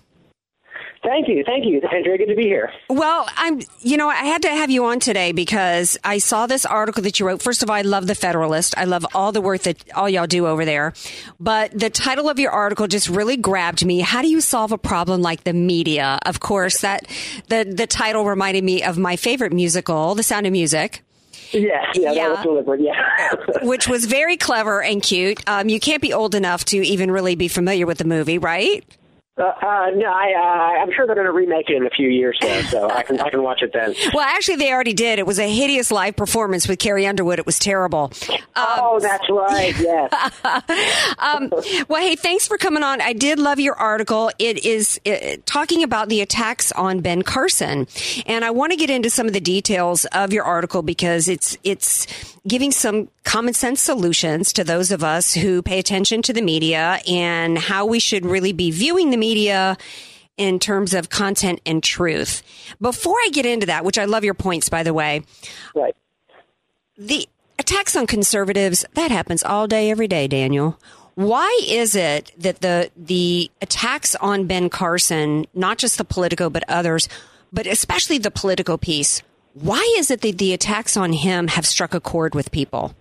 Thank you, thank you, Andrea. Good to be here. Well, I'm, you know, I had to have you on today because I saw this article that you wrote. First of all, I love the Federalist. I love all the work that all y'all do over there. But the title of your article just really grabbed me. How do you solve a problem like the media? Of course, that the the title reminded me of my favorite musical, The Sound of Music. Yeah, yeah, yeah. that was deliberate. Yeah, which was very clever and cute. Um, you can't be old enough to even really be familiar with the movie, right? Uh, uh, no, I, uh, I'm sure they're going to remake it in a few years, though, so I can I can watch it then. Well, actually, they already did. It was a hideous live performance with Carrie Underwood. It was terrible. Um, oh, that's right. Yes. um, well, hey, thanks for coming on. I did love your article. It is uh, talking about the attacks on Ben Carson, and I want to get into some of the details of your article because it's it's giving some common sense solutions to those of us who pay attention to the media and how we should really be viewing the media in terms of content and truth. Before I get into that, which I love your points, by the way. Right. The attacks on conservatives, that happens all day, every day, Daniel. Why is it that the the attacks on Ben Carson, not just the Politico but others, but especially the Politico piece, why is it that the attacks on him have struck a chord with people?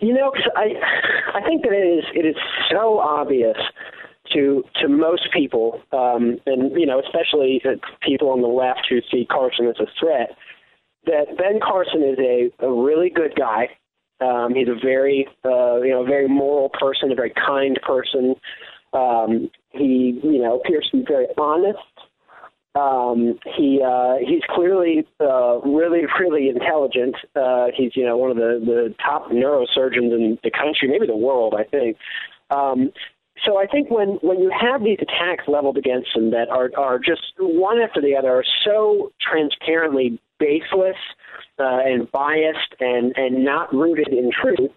You know, I I think that it is it is so obvious to to most people, um, and you know, especially people on the left who see Carson as a threat, that Ben Carson is a, a really good guy. Um, he's a very uh, you know very moral person, a very kind person. Um, he you know appears to be very honest um, he uh, he's clearly uh, really really intelligent. Uh, he's you know one of the the top neurosurgeons in the country, maybe the world, I think. Um, so I think when when you have these attacks leveled against him that are are just one after the other are so transparently baseless uh, and biased and and not rooted in truth,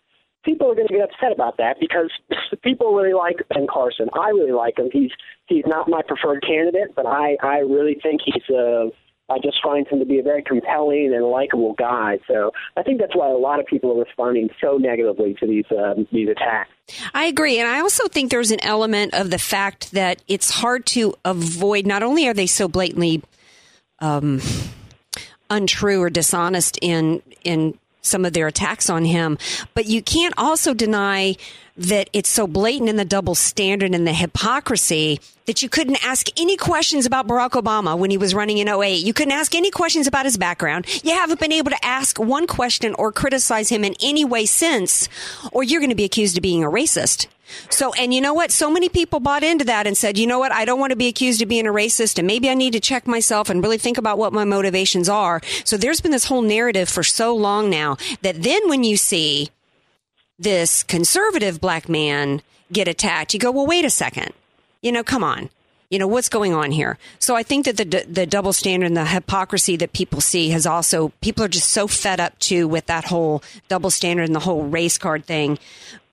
people are going to get upset about that because people really like Ben Carson. I really like him. He's he's not my preferred candidate, but I I really think he's a. Uh, just find him to be a very compelling and likable guy. So I think that's why a lot of people are responding so negatively to these um, these attacks. I agree, and I also think there's an element of the fact that it's hard to avoid. Not only are they so blatantly um, untrue or dishonest in in some of their attacks on him. But you can't also deny that it's so blatant in the double standard and the hypocrisy that you couldn't ask any questions about Barack Obama when he was running in 08. You couldn't ask any questions about his background. You haven't been able to ask one question or criticize him in any way since, or you're going to be accused of being a racist. So, and you know what? So many people bought into that and said, you know what? I don't want to be accused of being a racist and maybe I need to check myself and really think about what my motivations are. So there's been this whole narrative for so long now that then when you see this conservative black man get attacked, you go, well, wait a second. You know, come on. You know, what's going on here? So I think that the, the double standard and the hypocrisy that people see has also, people are just so fed up too with that whole double standard and the whole race card thing.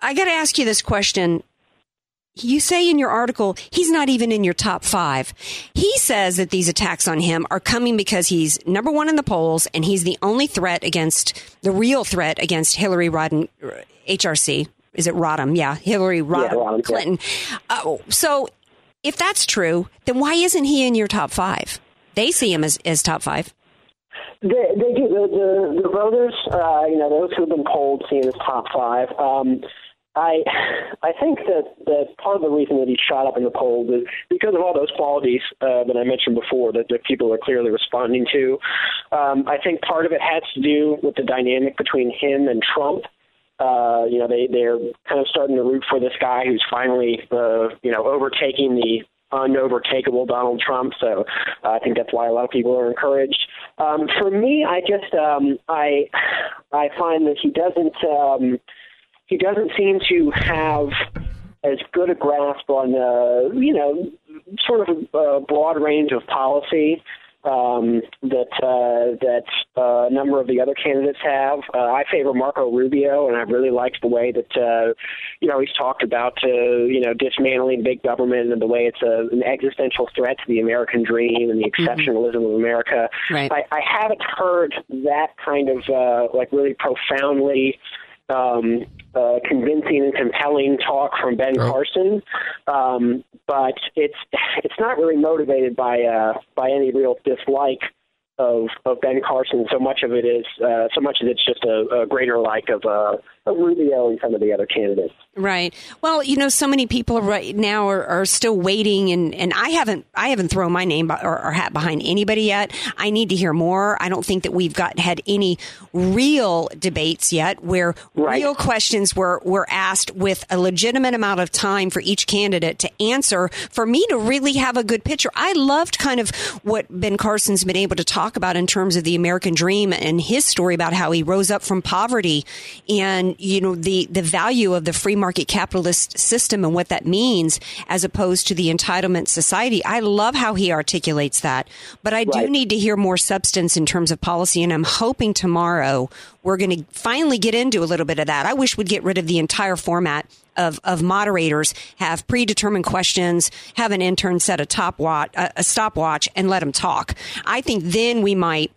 I got to ask you this question. You say in your article he's not even in your top five. He says that these attacks on him are coming because he's number one in the polls and he's the only threat against the real threat against Hillary Rodham, HRC. Is it Rodham? Yeah, Hillary Rodham, yeah, Rodham Clinton. Yeah. Uh, so if that's true, then why isn't he in your top five? They see him as, as top five. They, they do. The, the, the voters, uh, you know, those who have been polled see him as top five. Um, I I think that, that part of the reason that he shot up in the polls is because of all those qualities uh, that I mentioned before that, that people are clearly responding to. Um, I think part of it has to do with the dynamic between him and Trump. Uh, you know, they they're kind of starting to root for this guy who's finally uh, you know overtaking the unovertakeable Donald Trump. So uh, I think that's why a lot of people are encouraged. Um, for me, I just um, I I find that he doesn't. Um, he doesn't seem to have as good a grasp on, uh, you know, sort of a, a broad range of policy. Um, that uh, that uh, a number of the other candidates have. Uh, I favor Marco Rubio, and I've really liked the way that uh, you know he's talked about uh, you know dismantling big government and the way it's a, an existential threat to the American dream and the exceptionalism mm-hmm. of America. Right. I, I haven't heard that kind of uh, like really profoundly um, uh, convincing and compelling talk from Ben oh. Carson, um, but it's it's not really motivated by uh, by any real dislike of of Ben Carson. So much of it is uh, so much of it's just a, a greater like of uh, of Rubio and some of the other candidates. Right. Well, you know, so many people right now are, are still waiting, and, and I haven't I haven't thrown my name or, or, hat behind anybody yet. I need to hear more. I don't think that we've got had any real debates yet where right. real questions were were asked with a legitimate amount of time for each candidate to answer. For me to really have a good picture, I loved kind of what Ben Carson's been able to talk about in terms of the American dream and his story about how he rose up from poverty and you know the the value of the free market capitalist system and what that means as opposed to the entitlement society. I love how he articulates that, but I do need to hear more substance in terms of policy and I'm hoping tomorrow we're going to finally get into a little bit of that. I wish we'd get rid of the entire format of, of moderators, have predetermined questions, have an intern set a top watch, a, a stopwatch, and let them talk. I think then we might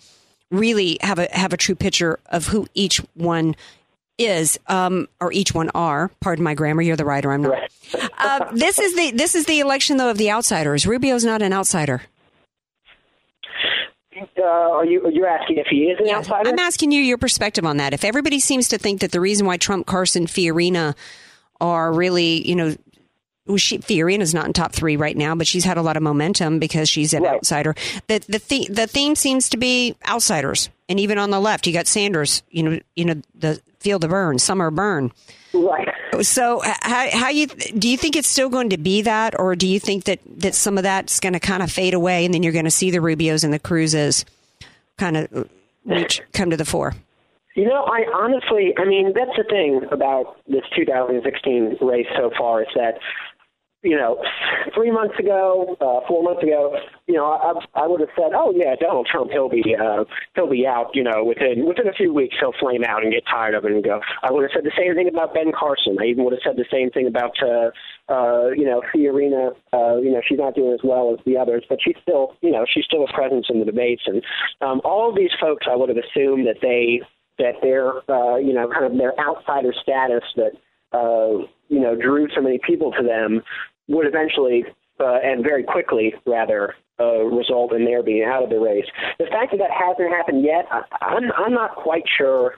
really have a have a true picture of who each one is, um, or each one are. Pardon my grammar. You're the writer. I'm not. Uh, this is the this is the election though of the outsiders. Rubio's not an outsider. Uh, are you you're asking if he is an outsider? I'm asking you your perspective on that. If everybody seems to think that the reason why Trump, Carson, Fiorina are really, you know, well, she, Fiorina's not in top three right now, but she's had a lot of momentum because she's an right. outsider. The the the, the theme seems to be outsiders, and even on the left, you got Sanders. You know, you know the feel the burn, summer burn. Right. So, how, how you do you think it's still going to be that, or do you think that that some of that's going to kind of fade away, and then you're going to see the Rubios and the Cruzes kind of reach come to the fore? You know, I honestly, I mean, that's the thing about this 2016 race so far is that you know, three months ago, uh, four months ago, you know, I, I would have said, oh yeah, Donald Trump, he'll be, uh, he'll be out, you know, within within a few weeks, he'll flame out and get tired of it and go. I would have said the same thing about Ben Carson. I even would have said the same thing about, uh, uh, you know, Fiorina. Uh, you know, she's not doing as well as the others, but she's still, you know, she's still a presence in the debates, and um, all of these folks, I would have assumed that they that their, uh, you know, kind of their outsider status that. Uh, you know, drew so many people to them would eventually uh, and very quickly rather uh, result in their being out of the race. The fact that that hasn't happened yet, I, I'm I'm not quite sure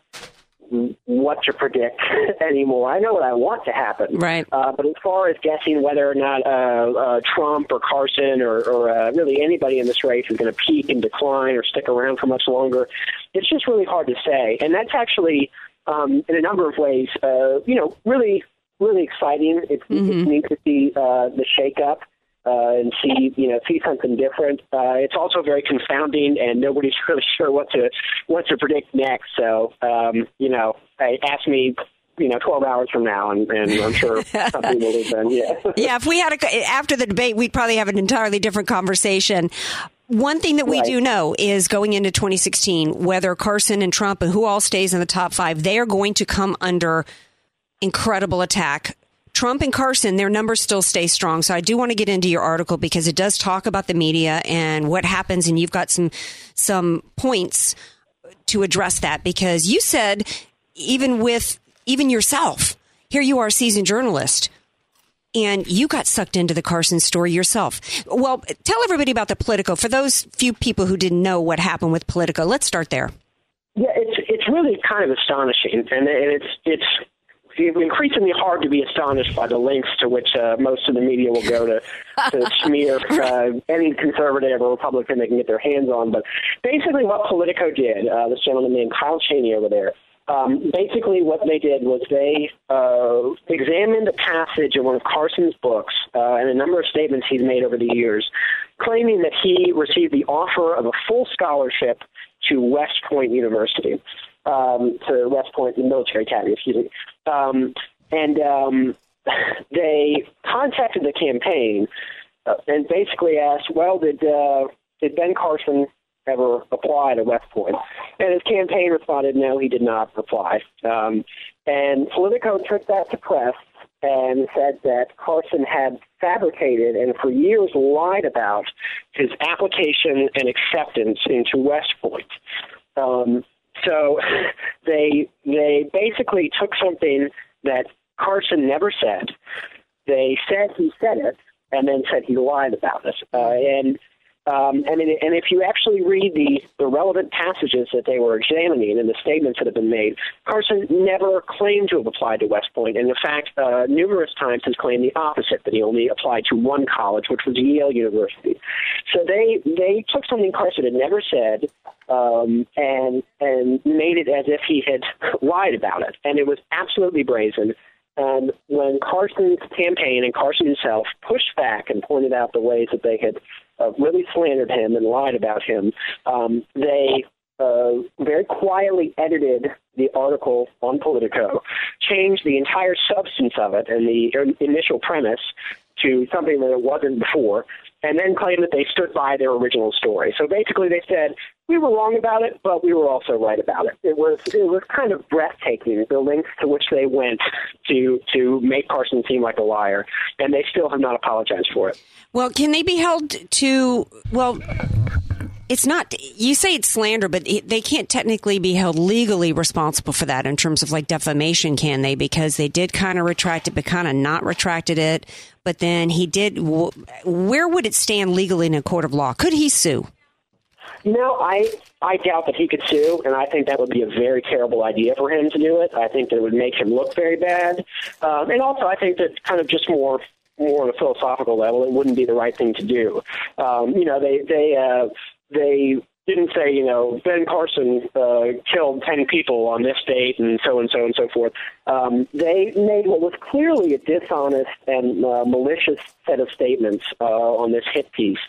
what to predict anymore. I know what I want to happen, right? Uh, but as far as guessing whether or not uh, uh, Trump or Carson or, or uh, really anybody in this race is going to peak and decline or stick around for much longer, it's just really hard to say. And that's actually, um, in a number of ways, uh, you know, really really exciting. It's, mm-hmm. it's neat to see uh, the shakeup uh, and see you know see something different. Uh, it's also very confounding, and nobody's really sure what to what to predict next. So um, you know, ask me you know, 12 hours from now, and, and I'm sure something will have been, yeah. yeah, if we had a, after the debate, we'd probably have an entirely different conversation. One thing that we right. do know is going into 2016, whether Carson and Trump and who all stays in the top five, they are going to come under incredible attack. Trump and Carson, their numbers still stay strong. So I do want to get into your article because it does talk about the media and what happens, and you've got some some points to address that because you said even with even yourself, here you are, a seasoned journalist, and you got sucked into the Carson story yourself. Well, tell everybody about the Politico. For those few people who didn't know what happened with Politico, let's start there. Yeah, it's it's really kind of astonishing, and it's it's increasingly hard to be astonished by the lengths to which uh, most of the media will go to, to smear uh, any conservative or Republican they can get their hands on. But basically, what Politico did, uh, this gentleman named Kyle Cheney over there, um, basically what they did was they uh, examined a passage in one of Carson's books uh, and a number of statements he's made over the years, claiming that he received the offer of a full scholarship to West Point University um, to West Point, the military academy, excuse me. Um, and um, they contacted the campaign uh, and basically asked, well, did uh, did Ben Carson ever apply to West Point? And his campaign responded, no, he did not apply. Um, and Politico took that to press and said that Carson had fabricated and for years lied about his application and acceptance into West Point. Um, so they they basically took something that Carson never said. They said he said it, and then said he lied about it. Uh, and um, and, and if you actually read the, the relevant passages that they were examining and the statements that have been made, Carson never claimed to have applied to West Point, and in fact, uh, numerous times has claimed the opposite that he only applied to one college, which was Yale University. So they they took something Carson had never said um, and and made it as if he had lied about it, and it was absolutely brazen. And when Carson's campaign and Carson himself pushed back and pointed out the ways that they had uh, really slandered him and lied about him, um, they uh, very quietly edited the article on Politico, changed the entire substance of it and the initial premise to something that it wasn't before, and then claimed that they stood by their original story. So basically, they said we were wrong about it, but we were also right about it. It was it was kind of breathtaking the lengths to which they went to to make Carson seem like a liar, and they still have not apologized for it. Well, can they be held to well? It's not, you say it's slander, but they can't technically be held legally responsible for that in terms of like defamation, can they? Because they did kind of retract it, but kind of not retracted it. But then he did, where would it stand legally in a court of law? Could he sue? You know, I I doubt that he could sue, and I think that would be a very terrible idea for him to do it. I think that it would make him look very bad, um, and also I think that kind of just more more on a philosophical level, it wouldn't be the right thing to do. Um, you know, they they uh, they didn't say, you know, Ben Carson uh, killed 10 people on this date and so and so and so forth. Um, they made what was clearly a dishonest and uh, malicious set of statements uh, on this hit piece,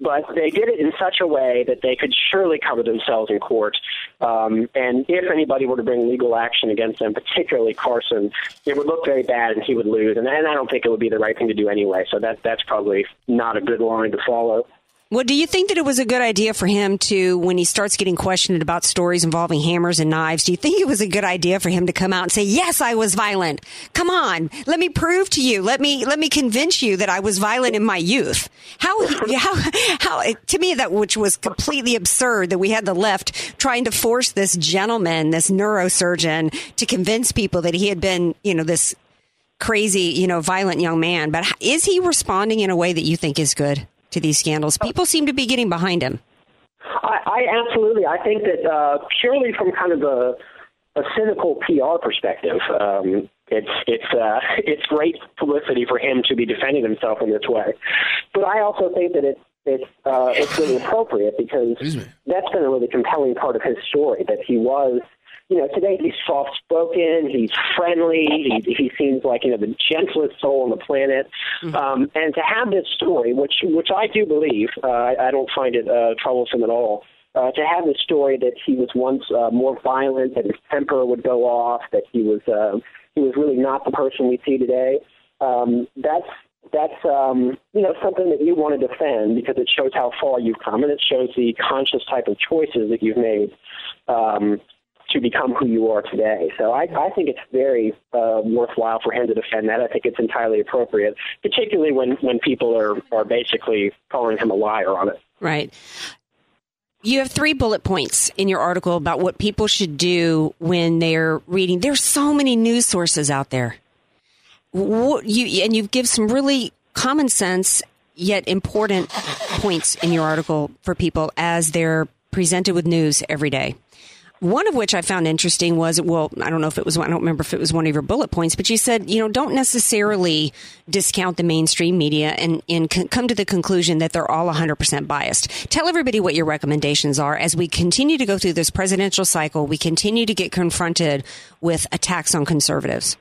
but they did it in such a way that they could surely cover themselves in court. Um, and if anybody were to bring legal action against them, particularly Carson, it would look very bad and he would lose. And, and I don't think it would be the right thing to do anyway. So that that's probably not a good line to follow. Well, do you think that it was a good idea for him to, when he starts getting questioned about stories involving hammers and knives, do you think it was a good idea for him to come out and say, "Yes, I was violent. Come on, let me prove to you. Let me let me convince you that I was violent in my youth." How how how to me that which was completely absurd that we had the left trying to force this gentleman, this neurosurgeon, to convince people that he had been, you know, this crazy, you know, violent young man. But is he responding in a way that you think is good? To these scandals. People seem to be getting behind him. I, I absolutely. I think that uh, purely from kind of a, a cynical PR perspective, um, it's it's uh, it's great publicity for him to be defending himself in this way. But I also think that it's it's uh, it's really appropriate because that's been a really compelling part of his story that he was you know, today he's soft spoken, he's friendly, he, he seems like, you know, the gentlest soul on the planet. Mm-hmm. Um, and to have this story, which, which I do believe, uh, I, I don't find it uh, troublesome at all. Uh, to have the story that he was once uh, more violent, that his temper would go off, that he was uh, he was really not the person we see today. Um, that's that's um, you know something that you want to defend because it shows how far you've come and it shows the conscious type of choices that you've made um, to become who you are today. So I, I think it's very uh, worthwhile for him to defend that. I think it's entirely appropriate, particularly when, when people are, are basically calling him a liar on it. Right. You have three bullet points in your article about what people should do when they're reading. There's so many news sources out there. What you, and you give some really common sense yet important points in your article for people as they're presented with news every day. One of which I found interesting was, well, I don't know if it was, I don't remember if it was one of your bullet points, but you said, you know, don't necessarily discount the mainstream media and, and come to the conclusion that they're all 100% biased. Tell everybody what your recommendations are as we continue to go through this presidential cycle. We continue to get confronted with attacks on conservatives.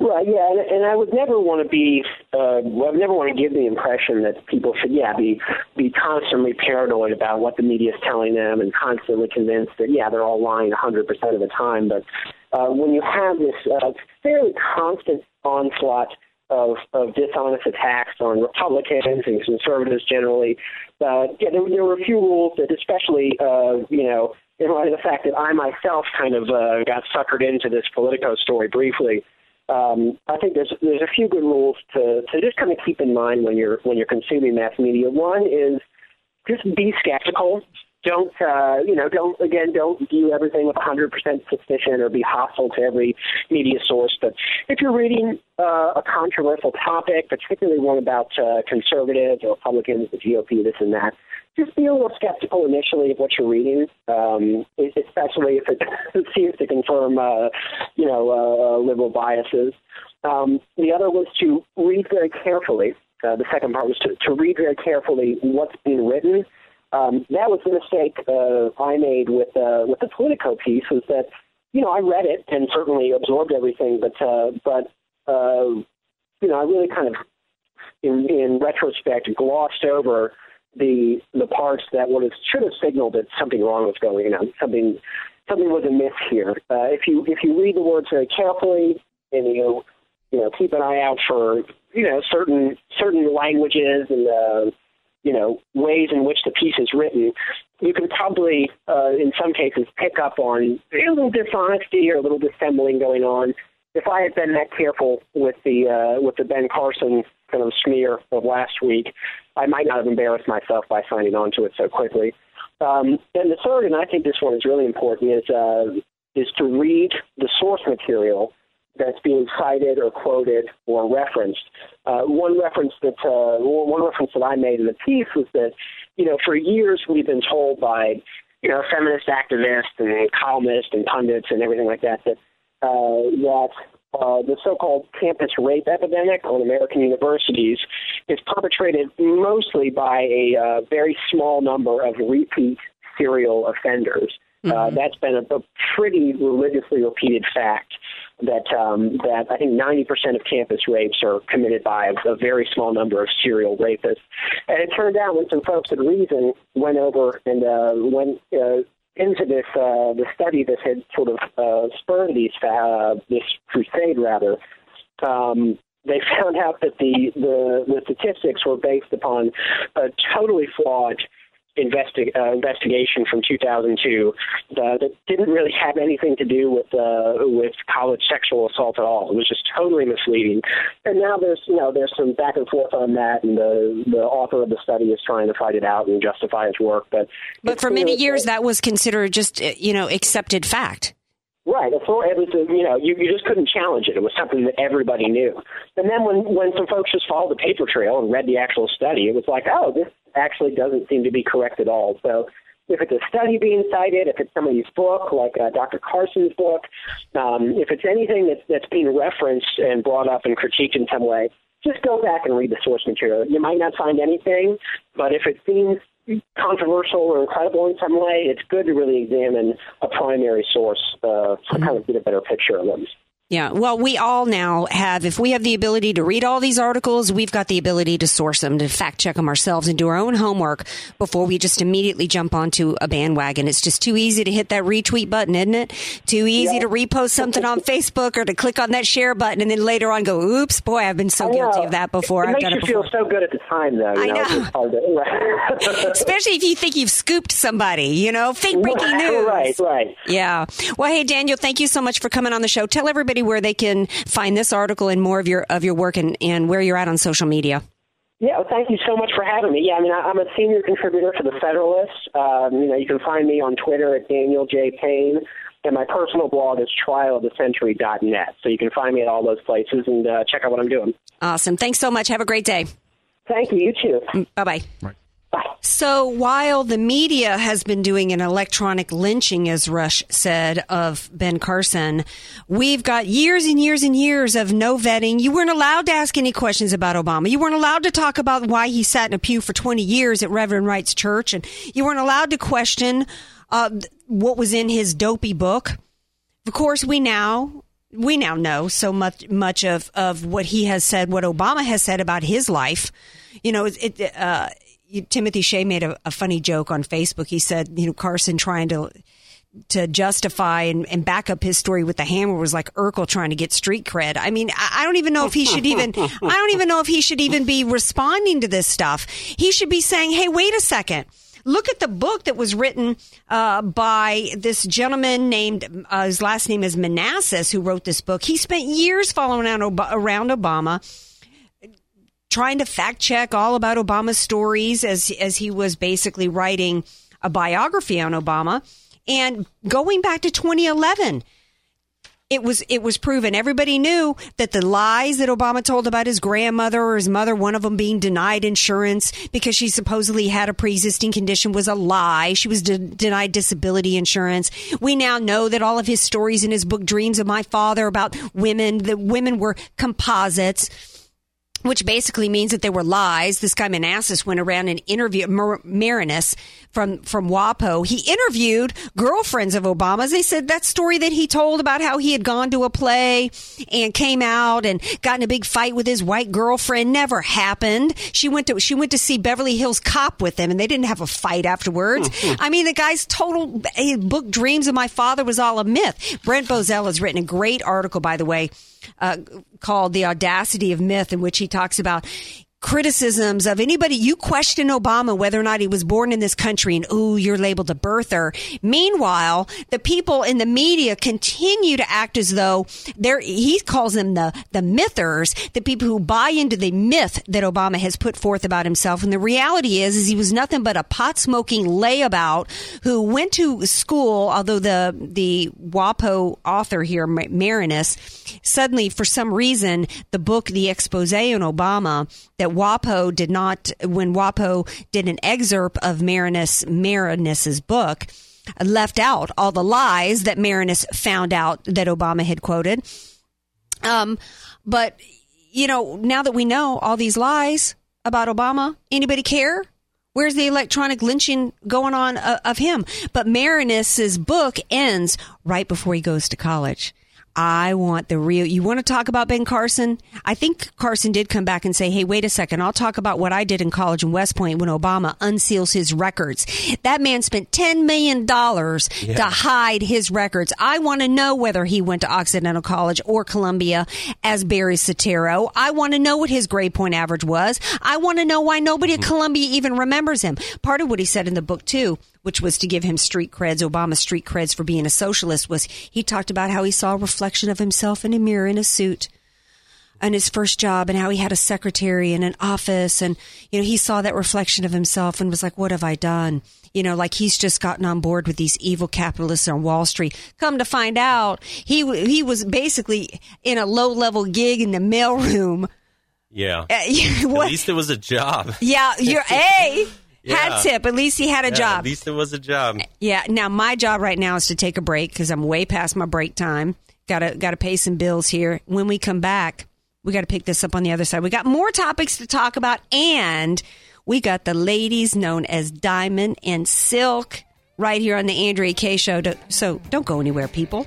Right, yeah, and, and I would never want to be, uh, I would never want to give the impression that people should, yeah, be be constantly paranoid about what the media is telling them and constantly convinced that, yeah, they're all lying 100% of the time. But uh, when you have this uh, fairly constant onslaught of, of dishonest attacks on Republicans and conservatives generally. Uh, yeah, there, there were a few rules that, especially, uh, you know, in light of the fact that I myself kind of uh, got suckered into this Politico story briefly. Um, I think there's there's a few good rules to to just kind of keep in mind when you're when you're consuming mass media. One is just be skeptical don't uh, you know don't again don't view everything with 100% suspicion or be hostile to every media source but if you're reading uh, a controversial topic particularly one about uh, conservatives or republicans the gop this and that just be a little skeptical initially of what you're reading um, especially if it seems to confirm uh, you know uh, liberal biases. Um, the other was to read very carefully uh, the second part was to, to read very carefully what's being written. Um, that was the mistake uh, I made with uh, with the Politico piece was that you know I read it and certainly absorbed everything, but uh, but uh, you know I really kind of in in retrospect glossed over the the parts that would have should have signaled that something wrong was going on, something something was amiss here. Uh, if you if you read the words very carefully and you you know keep an eye out for you know certain certain languages and uh, you know ways in which the piece is written, you can probably, uh, in some cases, pick up on a little dishonesty or a little dissembling going on. If I had been that careful with the uh, with the Ben Carson kind of smear of last week, I might not have embarrassed myself by signing on to it so quickly. Um, and the third, and I think this one is really important, is uh, is to read the source material that's being cited or quoted or referenced. Uh, one reference that uh, one reference that I made in the piece was that you know for years we've been told by you know feminist activists and columnists and pundits and everything like that that that uh, the so-called campus rape epidemic on American universities is perpetrated mostly by a uh, very small number of repeat serial offenders. Uh, mm-hmm. that's been a, a pretty religiously repeated fact that um, that I think 90% of campus rapes are committed by a, a, very small number of serial rapists. And it turned out when some folks at Reason went over and uh, went uh, into this uh, the study that had sort of uh, spurred these uh, this crusade rather. Um, they found out that the, the the statistics were based upon a totally flawed investi- uh, investigation from 2002 uh, that didn't really have anything to do with uh, with college sexual assault at all. It was just totally misleading. And now there's you know there's some back and forth on that, and the the author of the study is trying to fight it out and justify his work. But but for many years that was considered just uh, you know accepted fact. Right. It was, you know, you, you just couldn't challenge it. It was something that everybody knew. And then when, when some folks just followed the paper trail and read the actual study, it was like, oh, this actually doesn't seem to be correct at all. So if it's a study being cited, if it's somebody's book, like uh, Dr. Carson's book, um, if it's anything that's, that's being referenced and brought up and critiqued in some way, just go back and read the source material. You might not find anything, but if it seems controversial or incredible in some way, it's good to really examine a primary source uh, to kind of get a better picture of them. Yeah. Well, we all now have, if we have the ability to read all these articles, we've got the ability to source them, to fact check them ourselves and do our own homework before we just immediately jump onto a bandwagon. It's just too easy to hit that retweet button, isn't it? Too easy yeah. to repost something on Facebook or to click on that share button and then later on go, oops, boy, I've been so guilty of that before. It I've makes done you it feel so good at the time, though. I know. know. Especially if you think you've scooped somebody, you know, fake breaking news. Right, right. Yeah. Well, hey, Daniel, thank you so much for coming on the show. Tell everybody where they can find this article and more of your of your work and, and where you're at on social media. Yeah, well, thank you so much for having me. Yeah, I mean, I, am a senior contributor for the Federalist. Um, you know, you can find me on Twitter at Daniel J. Payne, and my personal blog is trialofthecentury.net. So you can find me at all those places and uh, check out what I'm doing. Awesome. Thanks so much. Have a great day. Thank you. You too. Bye bye. So while the media has been doing an electronic lynching, as Rush said, of Ben Carson, we've got years and years and years of no vetting. You weren't allowed to ask any questions about Obama. You weren't allowed to talk about why he sat in a pew for 20 years at Reverend Wright's church. And you weren't allowed to question uh, what was in his dopey book. Of course, we now we now know so much much of, of what he has said, what Obama has said about his life. You know, it, uh, Timothy Shea made a, a, funny joke on Facebook. He said, you know, Carson trying to to justify and, and back up his story with the hammer was like Urkel trying to get street cred. I mean, I, I don't even know if he should even. I don't even know if he should even be responding to this stuff. He should be saying, "Hey, wait a second. Look at the book that was written uh, by this gentleman named, uh, his last name is Maraniss, who wrote this book. He spent years following around, around Obama trying to fact check all about Obama's stories as as he was basically writing a biography on Obama. And going back to 2011, it was it was proven. Everybody knew that the lies that Obama told about his grandmother or his mother, one of them being denied insurance because she supposedly had a pre-existing condition, was a lie. She was de- denied disability insurance. We now know that all of his stories in his book "Dreams of My Father" about women, the women were composites which basically means that they were lies. This guy Manassas went around and interviewed Mar- Maraniss from from WAPO. He interviewed girlfriends of Obama's. They said that story that he told about how he had gone to a play and came out and got in a big fight with his white girlfriend never happened. She went to she went to see Beverly Hills Cop with him, and they didn't have a fight afterwards. I mean, the guy's total his book "Dreams of My Father" was all a myth. Brent Bozell has written a great article, by the way uh, called The Audacity of Myth, in which he talks about criticisms of anybody. You question Obama whether or not he was born in this country and ooh you're labeled a birther. Meanwhile the people in the media continue to act as though they're he calls them the the mythers the people who buy into the myth that Obama has put forth about himself. And the reality is is he was nothing but a pot smoking layabout who went to school although the the WAPO author here Maraniss suddenly for some reason the book the expose on Obama that WAPO did not, when WAPO did an excerpt of Maraniss, Maraniss's book, left out all the lies that Maraniss found out that Obama had quoted. Um, but, you know, now that we know all these lies about Obama, anybody care? Where's the electronic lynching going on uh, of him? But Maraniss's book ends right before he goes to college. I want the real. You want to talk about Ben Carson? I think Carson did come back and say, "Hey, wait a second. I'll talk about what I did in college in West Point when Obama unseals his records. That man spent ten million dollars yeah. to hide his records. I want to know whether he went to Occidental College or Columbia as Barry Soetoro. I want to know what his grade point average was. I want to know why nobody at mm-hmm. Columbia even remembers him. Part of what he said in the book too which was to give him street creds, Obama street creds for being a socialist, was he talked about how he saw a reflection of himself in a mirror in a suit and his first job and how he had a secretary and an office and you know he saw that reflection of himself and was like what have i done? You know like he's just gotten on board with these evil capitalists on wall street. Come to find out he he was basically in a low level gig in the mailroom. Yeah. Uh, at least it was a job. Yeah you're a yeah. Hat tip. At least he had a yeah, job. At least it was a job. Yeah. Now my job right now is to take a break because I'm way past my break time. Got to got to pay some bills here. When we come back, we got to pick this up on the other side. We got more topics to talk about, and we got the ladies known as Diamond and Silk right here on the Andrea Kaye Show. So don't go anywhere, people.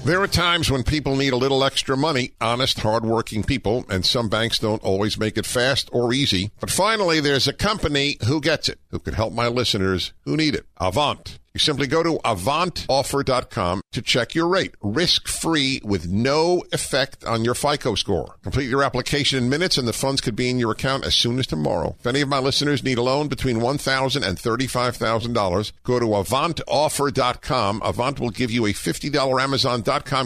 There are times when people need a little extra money, honest, hardworking people, and some banks don't always make it fast or easy. But finally, there's a company who gets it, who can help my listeners who need it. Avant. You simply go to avantoffer.com to check your rate, risk free with no effect on your FICO score. Complete your application in minutes and the funds could be in your account as soon as tomorrow. If any of my listeners need a loan between $1,000 and $35,000, go to avantoffer.com. Avant will give you a $50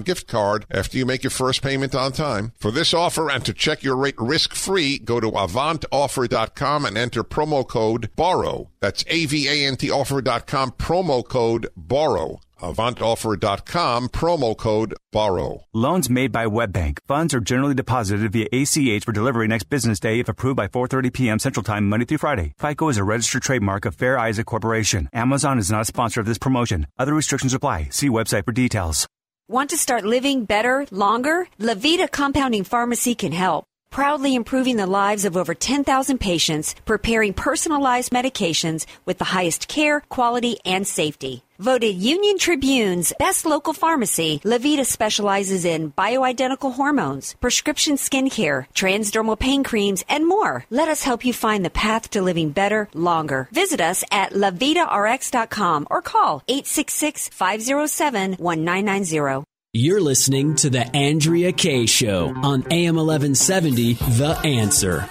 Gift card after you make your first payment on time. For this offer and to check your rate risk free, go to avantoffer.com and enter promo code BORROW. That's A-V-A-N-T offer.com promo code BORROW. AvantOffer.com promo code BORROW. Loans made by WebBank. Funds are generally deposited via ACH for delivery next business day if approved by 4.30 p.m. Central Time, Monday through Friday. FICO is a registered trademark of Fair Isaac Corporation. Amazon is not a sponsor of this promotion. Other restrictions apply. See website for details. Want to start living better, longer? Levita Compounding Pharmacy can help proudly improving the lives of over 10,000 patients, preparing personalized medications with the highest care, quality, and safety. Voted Union Tribune's best local pharmacy, Levita specializes in bioidentical hormones, prescription skincare, transdermal pain creams, and more. Let us help you find the path to living better, longer. Visit us at levitarx.com or call 866-507-1990. You're listening to the Andrea Kaye Show on AM 1170 The Answer.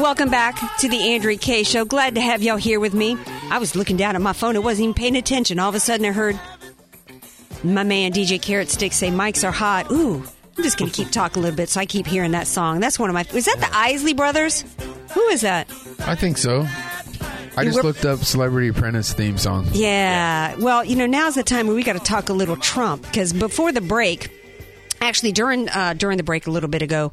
Welcome back to the Andrea Kaye Show. Glad to have y'all here with me. I was looking down at my phone. I wasn't even paying attention. All of a sudden, I heard my man DJ Carrot Stick say, "Mics are hot." Ooh, I'm just gonna keep talking a little bit, so I keep hearing that song. That's one of my. Is that the Isley Brothers? Who is that? I think so. I just We're- looked up Celebrity Apprentice theme song. Yeah. Well, you know, now's the time where we got to talk a little Trump because before the break, actually during uh, during the break a little bit ago,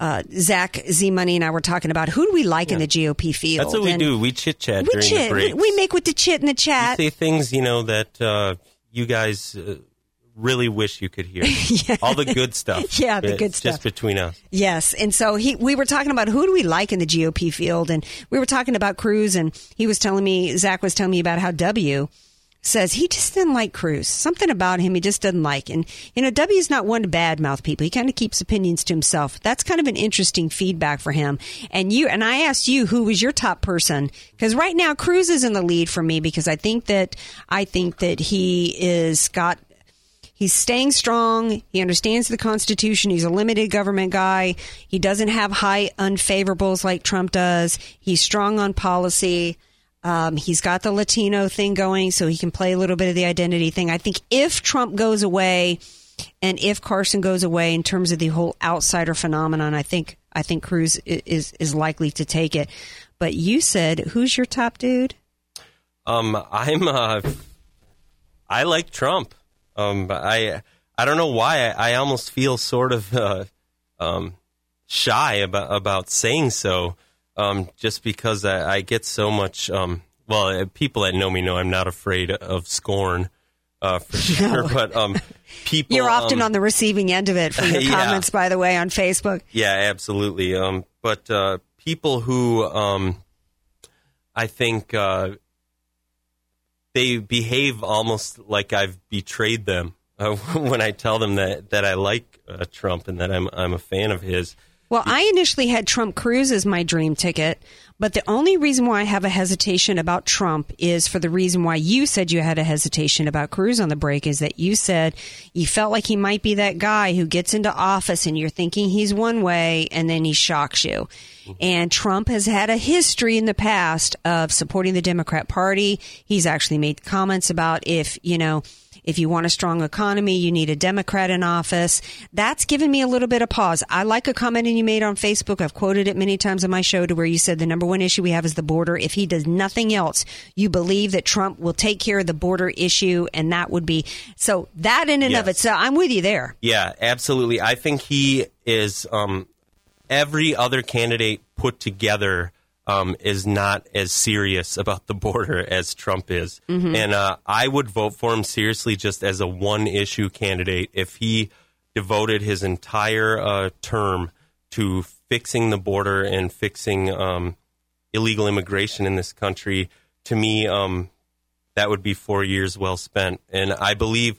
uh, Zack Z Money and I were talking about who do we like in the GOP field. That's what we do. We chit chat We chit. the We, we make with the chit in the chat. say things, you know, that uh, you guys uh, really wish you could hear. All the good stuff. Yeah, the good Just between us. Yes, and so he, we were talking about who do we like in the GOP field, and we were talking about Cruz, and he was telling me, Zack was telling me about how W says he just didn't like Cruz. Something about him he just doesn't like, and you know W is not one to badmouth people. He kind of keeps opinions to himself. That's kind of an interesting feedback for him. And you and I asked you who was your top person because right now Cruz is in the lead for me because I think that I think that he is got He's staying strong. He understands the Constitution. He's a limited government guy. He doesn't have high unfavorables like Trump does. He's strong on policy. Um, he's got the Latino thing going, so he can play a little bit of the identity thing. I think if Trump goes away and if Carson goes away in terms of the whole outsider phenomenon, I think I think Cruz is is likely to take it. But you said, who's your top dude? Um, I'm. Uh, I like Trump. Um, I. I don't know why. I, I almost feel sort of uh, um, shy about about saying so. Um, just because I, I get so much. Um, well, uh, people that know me know I'm not afraid of scorn. Uh, for sure, but um, people. You're often um, on the receiving end of it for your Yeah. comments, by the way, on Facebook. Yeah, absolutely. Um, but uh, people who um, I think uh, they behave almost like I've betrayed them uh, when I tell them that, that I like uh, Trump and that I'm I'm a fan of his. Well, I initially had Trump Cruz as my dream ticket, but the only reason why I have a hesitation about Trump is for the reason why you said you had a hesitation about Cruz on the break is that you said you felt like he might be that guy who gets into office and you're thinking he's one way and then he shocks you. And Trump has had a history in the past of supporting the Democrat Party. He's actually made comments about if, you know, if you want a strong economy, you need a Democrat in office. That's given me a little bit of pause. I like a comment you made on Facebook. I've quoted it many times on my show to where you said the number one issue we have is the border. If he does nothing else, you believe that Trump will take care of the border issue, and that would be so. That in and of Yes. itself, I'm with you there. Yeah, absolutely. I think he is um, every other candidate put together um, is not as serious about the border as Trump is, Mhm. and uh, I would vote for him seriously just as a one issue candidate if he devoted his entire uh, term to fixing the border and fixing um, illegal immigration in this country. To me, um, that would be four years well spent, and I believe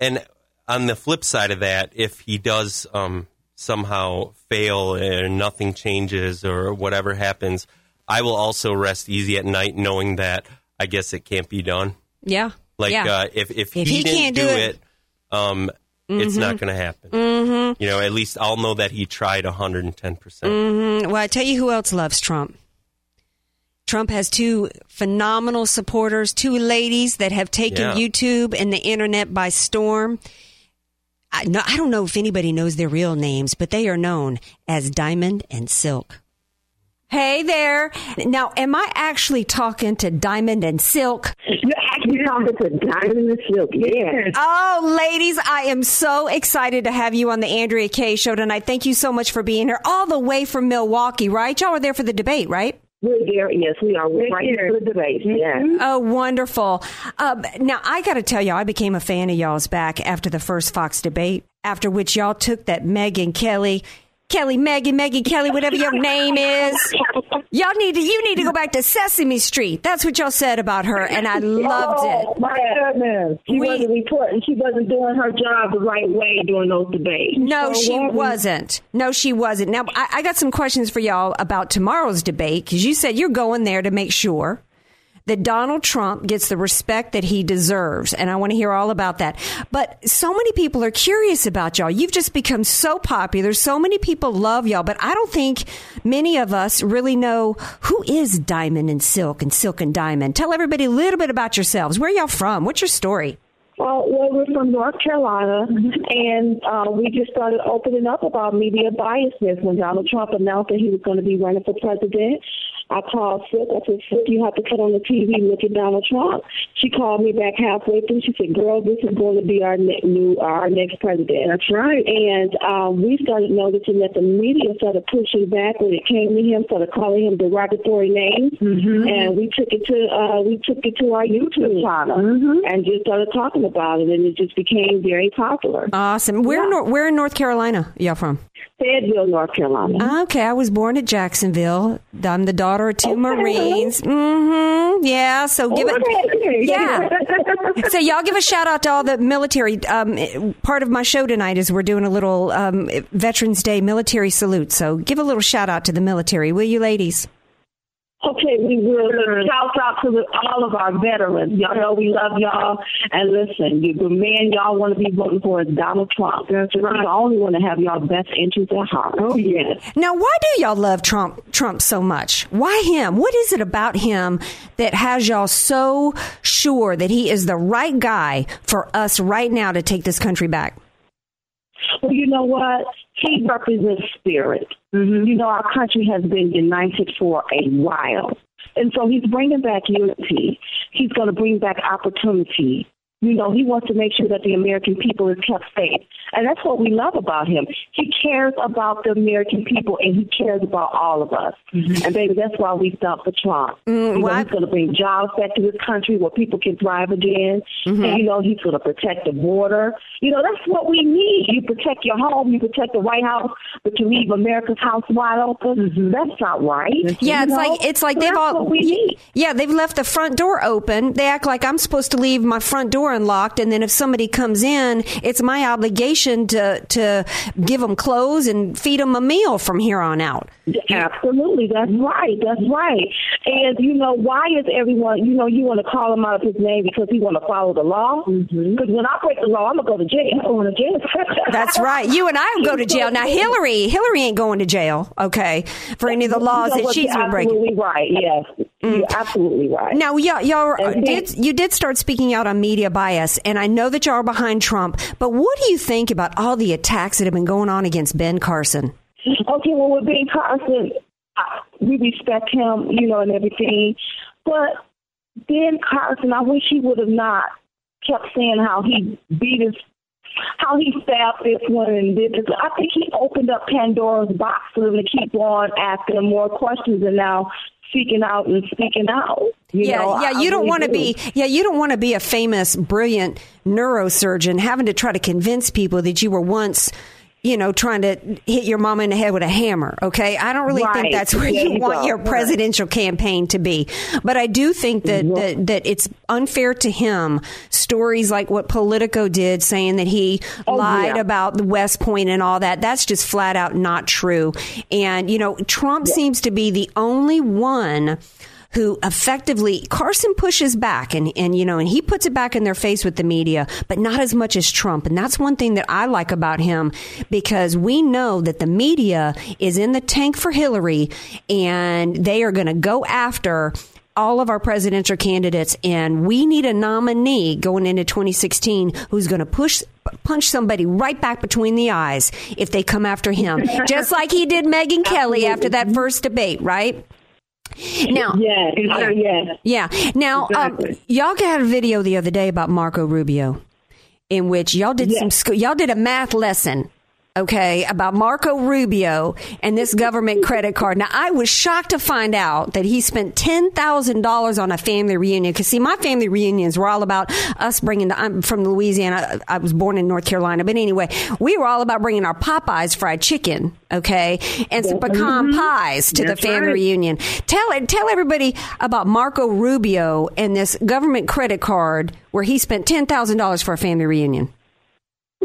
and on the flip side of that, if he does um, somehow fail and nothing changes or whatever happens, I will also rest easy at night knowing that I guess it can't be done. Yeah, Like yeah. uh, if if, If he, he didn't can't do, it, it- um, it's Mhm. not going to happen. Mm-hmm. You know, at least I'll know that he tried 110 percent. hmm Well, I tell you who else loves Trump. Trump has two phenomenal supporters, two ladies that have taken Yeah. YouTube and the internet by storm. I, no, I don't know if anybody knows their real names, but they are known as Diamond and Silk. Hey there. Now, am I actually talking to Diamond and Silk? You're actually talking to Diamond and Silk, yes. Oh, ladies, I am so excited to have you on the Andrea Kaye show tonight. Thank you so much for being here, all the way from Milwaukee, right? Y'all were there for the debate, right? We're there, yes, we are. We're right here for the debate, yes. Oh, wonderful. Uh, now, I got to tell y'all, I became a fan of y'all's back after the first Fox debate, after which y'all took that Megyn Kelly Kelly, Maggie, Maggie, Kelly, whatever your name is. Y'all need to, you need to go back to Sesame Street. That's what y'all said about her, and I loved oh, it. My goodness. She We- wasn't reporting. She wasn't doing her job the right way during those debates. No, So she wasn't. No, she wasn't. Now, I, I got some questions for y'all about tomorrow's debate because you said you're going there to make sure that Donald Trump gets the respect that he deserves. And I want to hear all about that. But so many people are curious about y'all. You've just become so popular. So many people love y'all, but I don't think many of us really know who is Diamond and Silk and Silk and Diamond. Tell everybody a little bit about yourselves. Where y'all from? What's your story? Well, well, we're from North Carolina, and uh, we just started opening up about media biasness when Donald Trump announced that he was going to be running for president. I called Silk. I said, Silk, you have to cut on the TV and look at Donald Trump. She called me back halfway through. She said, "Girl, this is going to be our ne- new our next president." That's right. And um, we started noticing that the media started pushing back when it came to him, started calling him derogatory names, and we took it to uh, we took it to our YouTube channel and just started talking about it, and it just became very popular. Awesome. Where, in Nor- where in North Carolina y'all from? Fayetteville, North Carolina. Okay, I was born at Jacksonville. I'm the daughter of two Marines. Mm-hmm. Yeah, so give Okay. it. Yeah. so y'all give a shout out to all the military. Um, part of my show tonight is we're doing a little um, Veterans Day military salute. So give a little shout out to the military, will you, ladies? Okay, we will shout out to the, all of our veterans. Y'all know we love y'all. And listen, you, the man y'all want to be voting for is Donald Trump. That's right. I only want to have y'all best interests at heart. Oh, yes. Now, why do y'all love Trump Trump so much? Why him? What is it about him that has y'all so sure that he is the right guy for us right now to take this country back? Well, you know what? He represents spirit. Mm-hmm. You know, our country has been united for a while. And so he's bringing back unity. He's going to bring back opportunity. You know, he wants to make sure that the American people is kept safe. And that's what we love about him. He cares about the American people and he cares about all of us. Mm-hmm. And baby, that's why we stump for Trump. Mm, you know, he's going to bring jobs back to this country where people can thrive again. Mm-hmm. And, you know, he's going to protect the border. You know, that's what we need. You protect your home, you protect the White House, but you leave America's house wide open. Mm-hmm. That's not right. Yeah, it's know? like it's like So they've that's all what we need. yeah they've left the front door open. They act like I'm supposed to leave my front door unlocked, and then if somebody comes in, it's my obligation to to give them clothes and feed them a meal from here on out. Absolutely, that's right. That's right. And you know, why is everyone? You know, you want to call him out of his name because he want to follow the law. Because when I break the law, I'm gonna go to jail. I'm going to jail. That's right. You and I will go to jail. Now Hillary, Hillary ain't going to jail, okay, for any of the laws You know that she's been breaking. Mm. Absolutely right. Yes, you're absolutely right. Now, y'all, y'all did you did start speaking out on media bias, and I know that y'all are behind Trump. But what do you think about all the attacks that have been going on against Ben Carson? Okay, well, with Ben Carson, we respect him, you know, and everything. But Ben Carson, I wish he would have not kept saying how he beat his, how he stabbed this one and did this. I think he opened up Pandora's box for them to keep on asking him more questions and now speaking out and speaking out. You yeah, know, yeah. You I don't really want to do. be. Yeah, you don't want to be a famous, brilliant neurosurgeon having to try to convince people that you were once. You know, trying to hit your mama in the head with a hammer. Okay, I don't really think that's where you you want go. your Right. presidential campaign to be. But I do think that, that that it's unfair to him. Stories like what Politico did, saying that he oh, lied yeah. about the West Point and all that. That's just flat out not true. And you know, Trump seems to be the only one who effectively Carson pushes back and, and you know and he puts it back in their face with the media, but not as much as Trump. And that's one thing that I like about him because we know that the media is in the tank for Hillary and they are going to go after all of our presidential candidates. And we need a nominee going into 2016 who's going to push punch somebody right back between the eyes if they come after him. Just like he did Megyn Kelly after that first debate right now, Yeah, yeah. yeah. Now, um, y'all got a video the other day about Marco Rubio, in which y'all did some y'all did a math lesson okay, about Marco Rubio and this government credit card. Now, I was shocked to find out that he spent $10,000 on a family reunion. Because, see, my family reunions were all about us bringing, the, I'm from Louisiana. I was born in North Carolina. But anyway, we were all about bringing our Popeyes fried chicken, okay, and some pecan mm-hmm. pies to That's the family right. reunion. Tell, it tell everybody about Marco Rubio and this government credit card where he spent $10,000 for a family reunion.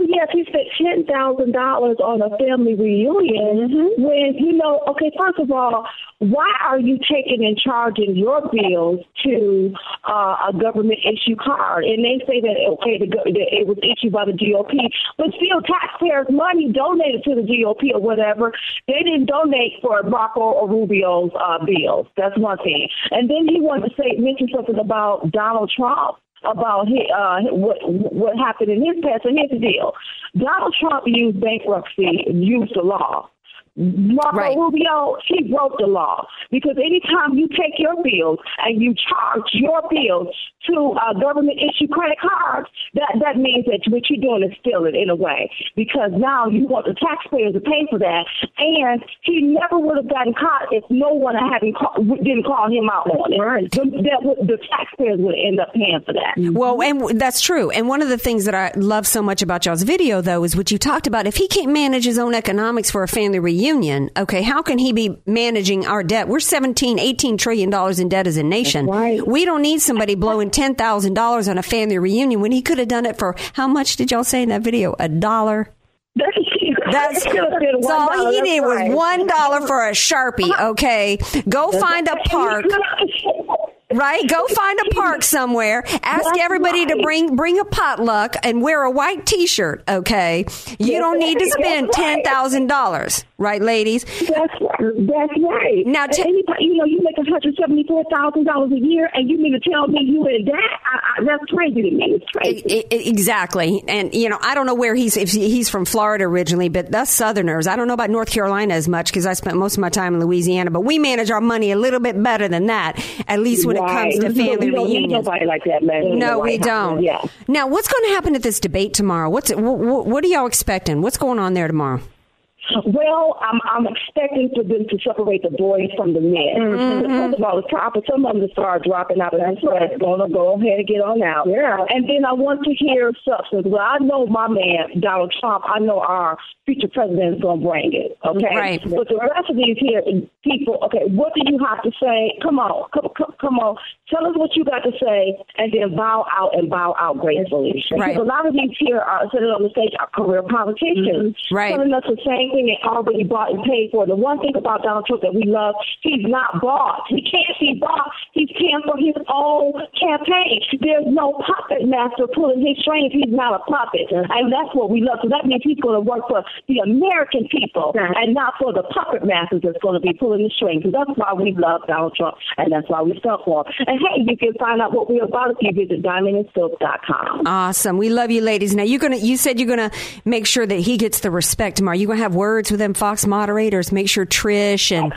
Yes, he spent ten thousand dollars on a family reunion. Mm-hmm. When you know, okay, first of all, why are you taking and charging your bills to uh, a government issue card? And they say that okay, the, that it was issued by the GOP, but still, taxpayers' money donated to the GOP or whatever. They didn't donate for Marco or Rubio's uh, bills. That's one thing. And then he wanted to say mention something about Donald Trump about his, uh, what what happened in his past. And here's the deal: Donald Trump used bankruptcy, used the law. Marco Rubio, he broke the law because anytime you take your bills and you charge your bills to uh, government issue credit cards, that that means that what you're doing is stealing in a way because now you want the taxpayers to pay for that, and he never would have gotten caught if no one hadn't call, didn't call him out on it. The, that the taxpayers would end up paying for that. Well, and that's true. And one of the things that I love so much about y'all's video, though, is what you talked about. If he can't manage his own economics for a family reunion, okay, how can he be managing our debt? We're 17, 18 trillion dollars in debt as a nation. We don't need somebody blowing $10,000 on a family reunion when he could have done it for how much did y'all say in that video? A dollar? That's, that's all he needed was right. one dollar for a sharpie. Okay, go find a park. Right, go find a park somewhere. Ask everybody to bring bring a potluck and wear a white T-shirt. Okay, you don't need to spend ten right. thousand dollars, right, ladies? That's right. That's right. Now, And t- anybody, you know, you make one hundred seventy four thousand dollars a year, and you mean to tell me you in that? I, I, that's crazy to me. It's crazy. I- I- exactly, and you know, I don't know where he's if he's from Florida originally, but us Southerners, I don't know about North Carolina as much because I spent most of my time in Louisiana. But we manage our money a little bit better than that, at least when it comes to family we don't need reunions. nobody like that, man. No, we don't. Yeah. Now, what's going to happen at this debate tomorrow? What's what, what are y'all expecting? What's going on there tomorrow? Well, I'm I'm expecting for them to separate the boys from the men. Mm-hmm. First of all, it's time for some of them start dropping out of that class. Going to go ahead and get on out. Yeah. And then I want to hear substance. Well, I know my man Donald Trump. I know our future president is going to bring it. Okay. Right. But the rest of these here people, okay, what do you have to say? Come on, come, come, come on. Tell us what you got to say, and then bow out and bow out gracefully. Right. Because a lot of these here are sitting on the stage are career politicians, Right. telling us the same thing they already bought and paid for. The one thing about Donald Trump that we love, he's not bought. He can't be bought. He's paying for his own campaign. There's no puppet master pulling his strings. He's not a puppet, and that's what we love. So that means he's going to work for the American people and not for the puppet masters that's going to be pulling the strings. So that's why we love Donald Trump, and that's why we stuck for him. And hey, you can find out what we're about if you visit diamondandsilk.com. Awesome. We love you, ladies. Now you're gonna. You said you're gonna make sure that he gets the respect tomorrow. You're gonna have words with them Fox moderators. Make sure Trish and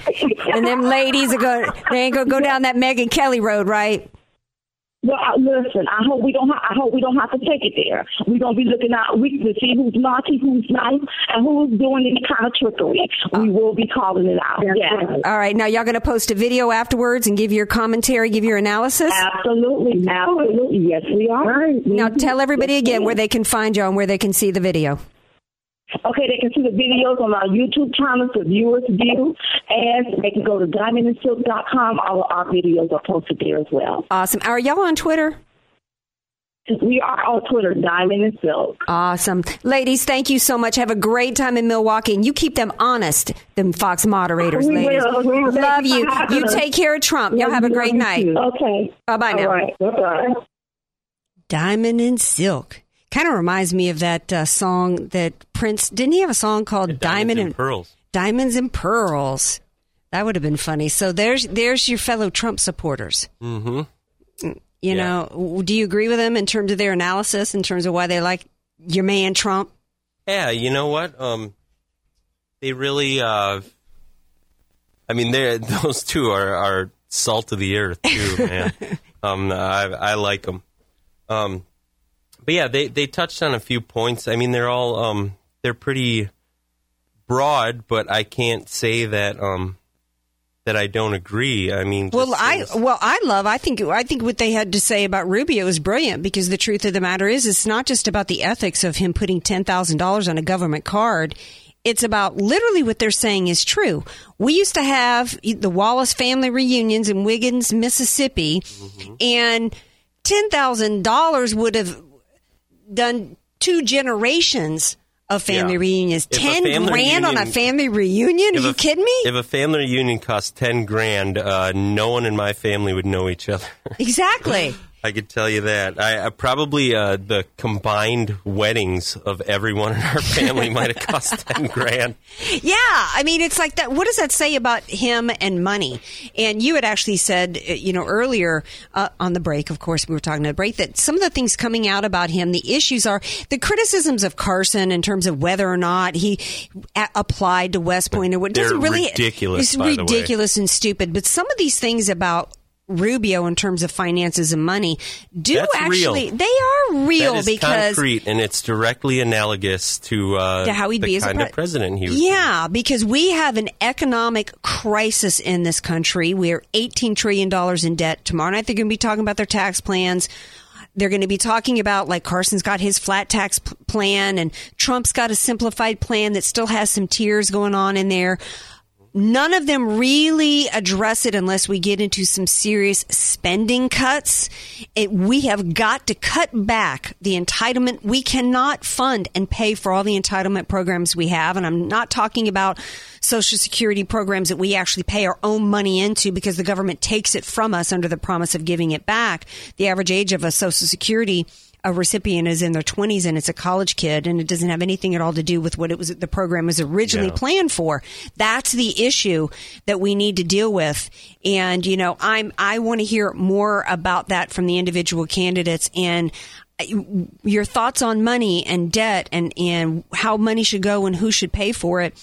and them ladies are going. They ain't gonna go down that Megyn Kelly road, right? Well, uh, listen. I hope we don't. Ha- I hope we don't have to take it there. We're gonna be looking out. We to see who's naughty, who's nice, and who's doing any kind of trickery. We will be calling it out. Yeah. All right. Now y'all gonna post a video afterwards and give your commentary, give your analysis. Absolutely, absolutely. Yes, we are. Now tell everybody again where they can find y'all and where they can see the video. Okay, they can see the videos on our YouTube channel, the viewers view, and they can go to diamondandsilk.com. All of our videos are posted there as well. Awesome. Are y'all on Twitter? We are on Twitter, Diamond and Silk. Awesome. Ladies, thank you so much. Have a great time in Milwaukee. And you keep them honest, them Fox moderators, We ladies. will. We will. Love you you. for having You us. take care of Trump. Y'all have a great night. Okay. Bye bye now. All right. Bye-bye. Diamond and Silk. Kind of reminds me of that uh, song that Prince didn't he have a song called Diamond, and Pearls. Diamonds and Pearls. That would have been funny. So there's there's your fellow Trump supporters. Mm-hmm. You Yeah. know, do you agree with them in terms of their analysis, in terms of why they like your man Trump? Yeah, you know what? Um, they really. Uh, I mean, they those two are, are salt of the earth too, man. um, I, I like them. Um, but yeah, they they touched on a few points. I mean, they're all um, they're pretty broad, but I can't say that um, that I don't agree. I mean, Well, I well, I love. I think I think what they had to say about Rubio is brilliant because the truth of the matter is, it's not just about the ethics of him putting ten thousand dollars on a government card. It's about literally what they're saying is true. We used to have the Wallace family reunions in Wiggins, Mississippi, Mm-hmm. and ten thousand dollars would have done two generations of family Yeah. reunions. If Ten family grand on a family reunion? Are you a- kidding me? If a family reunion cost ten grand, uh, no one in my family would know each other. Exactly. I could tell you that. I, I probably uh, the combined weddings of everyone in our family might have cost ten grand. Yeah, I mean, it's like that. What does that say about him and money? And you had actually said, uh, you know, earlier uh, on the break, of course, we were talking the break, that some of the things coming out about him, the issues are the criticisms of Carson in terms of whether or not he a- applied to West Point or what They're doesn't really ridiculous, It's by the way. ridiculous and stupid. But some of these things about. Rubio, in terms of finances and money, do That's actually real. they are real because concrete, and it's directly analogous to, uh, to how he'd the be as a pre- of president. Yeah, because we have an economic crisis in this country. We're $18 trillion in debt. Tomorrow night they're going to be talking about their tax plans. They're going to be talking about, like, Carson's got his flat tax p- plan and Trump's got a simplified plan that still has some tiers going on in there. None of them really address it unless we get into some serious spending cuts. It, we have got to cut back the entitlement. We cannot fund and pay for all the entitlement programs we have. And I'm not talking about Social Security programs that we actually pay our own money into because the government takes it from us under the promise of giving it back. The average age of a Social Security a recipient is in their 20s and it's a college kid and it doesn't have anything at all to do with what it was the program was originally Yeah. planned for. That's the issue that we need to deal with. And you know i'm i want to hear more about that from the individual candidates and uh, your thoughts on money and debt and and how money should go and who should pay for it.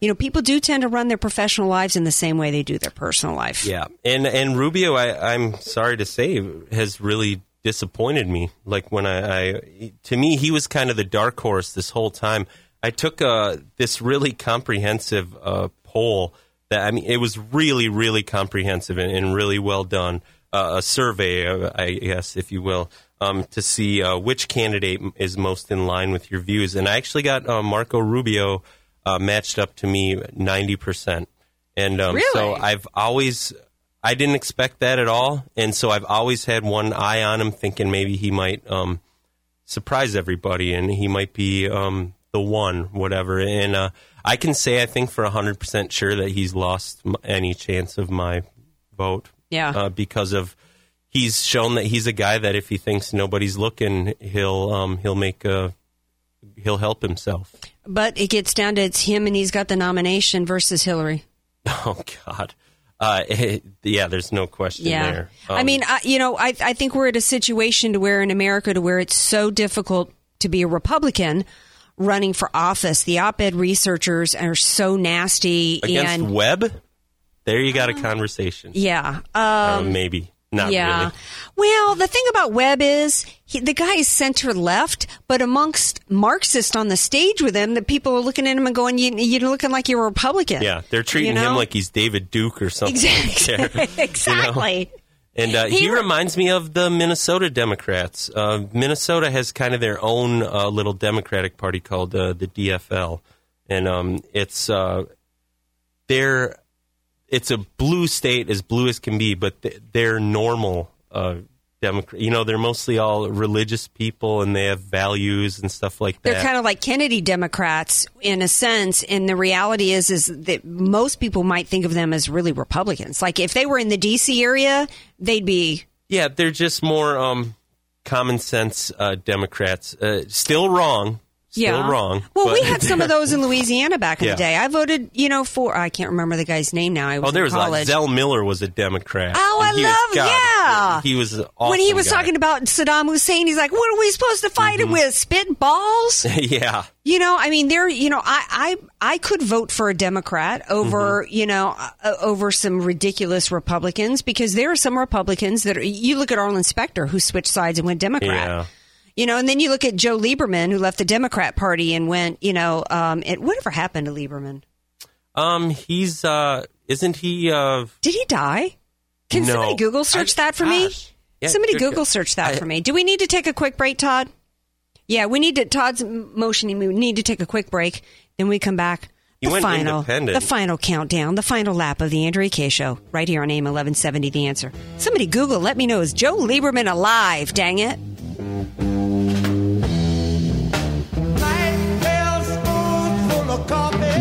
You know people do tend to run their professional lives in the same way they do their personal life. Yeah, and and Rubio, I, I'm sorry to say, has really disappointed me. Like when I, I, to me, he was kind of the dark horse this whole time. I took uh, this really comprehensive uh, poll that I mean, it was really, really comprehensive and, and really well done. Uh, a survey, I guess, if you will, um, to see uh, which candidate is most in line with your views. And I actually got uh, Marco Rubio uh, matched up to me ninety percent. And um, so I've always, I didn't expect that at all, and so I've always had one eye on him, thinking maybe he might um, surprise everybody, and he might be um, the one, whatever. And uh, I can say, I think for hundred percent sure that he's lost any chance of my vote. Yeah. uh, because of he's shown that he's a guy that if he thinks nobody's looking, he'll um, he'll make a he'll help himself. but it gets down to it's him and he's got the nomination versus hillary Oh God. Uh, yeah, there's no question Yeah. there. I Um, mean, I, you know, I, I think we're at a situation to where in America to where it's so difficult to be a Republican running for office. The op-ed researchers are so nasty against and Webb, there you got a conversation. yeah. Uh, Um, maybe not yeah. really. Well, the thing about Webb is he, the guy is center left, but amongst Marxists on the stage with him, that people are looking at him and going, you, "You're looking like you're a Republican." Yeah, they're treating You know? him like he's David Duke or something. Exactly. there, you know? exactly. And uh, He he, reminds me of the Minnesota Democrats. Uh, Minnesota has kind of their own uh, little Democratic Party called uh, the DFL, and um, it's uh, they're it's a blue state as blue as can be, but they're normal uh, Democrat. You know, they're mostly all religious people, and they have values and stuff like that. They're kind of like Kennedy Democrats in a sense, and the reality is is that most people might think of them as really Republicans. Like if they were in the D.C. area, they'd be Yeah, they're just more um, common sense uh, Democrats. Uh, still wrong. Still yeah wrong. Well, but we had some of those in Louisiana back in Yeah. the day. I voted, you know, for I can't remember the guy's name now. I was Oh, there was college. Zell Miller was a Democrat. Oh, I love- God, yeah. He was awesome when he was guy. talking about Saddam Hussein, he's like, "What are we supposed to fight Mm-hmm. him with? Spit balls?" yeah. You know, I mean, there. You know, I I I could vote for a Democrat over Mm-hmm. you know uh, over some ridiculous Republicans because there are some Republicans that are, you look at Arlen Specter who switched sides and went Democrat. Yeah. You know, and then you look at Joe Lieberman, who left the Democrat Party and went, you know, um, it, whatever happened to Lieberman? Um, he's uh, isn't he? Uh, Did he die? Can No. somebody Google search that for me? Yeah, somebody Google search that I- for me. Do we need to take a quick break, Todd? Yeah, we need to. Todd's motioning. We need to take a quick break. Then we come back. He the final, independent. the final countdown, the final lap of the Andrea Kaye Show, right here on AM eleven seventy. The answer. Somebody Google. Let me know. Is Joe Lieberman alive? Dang it!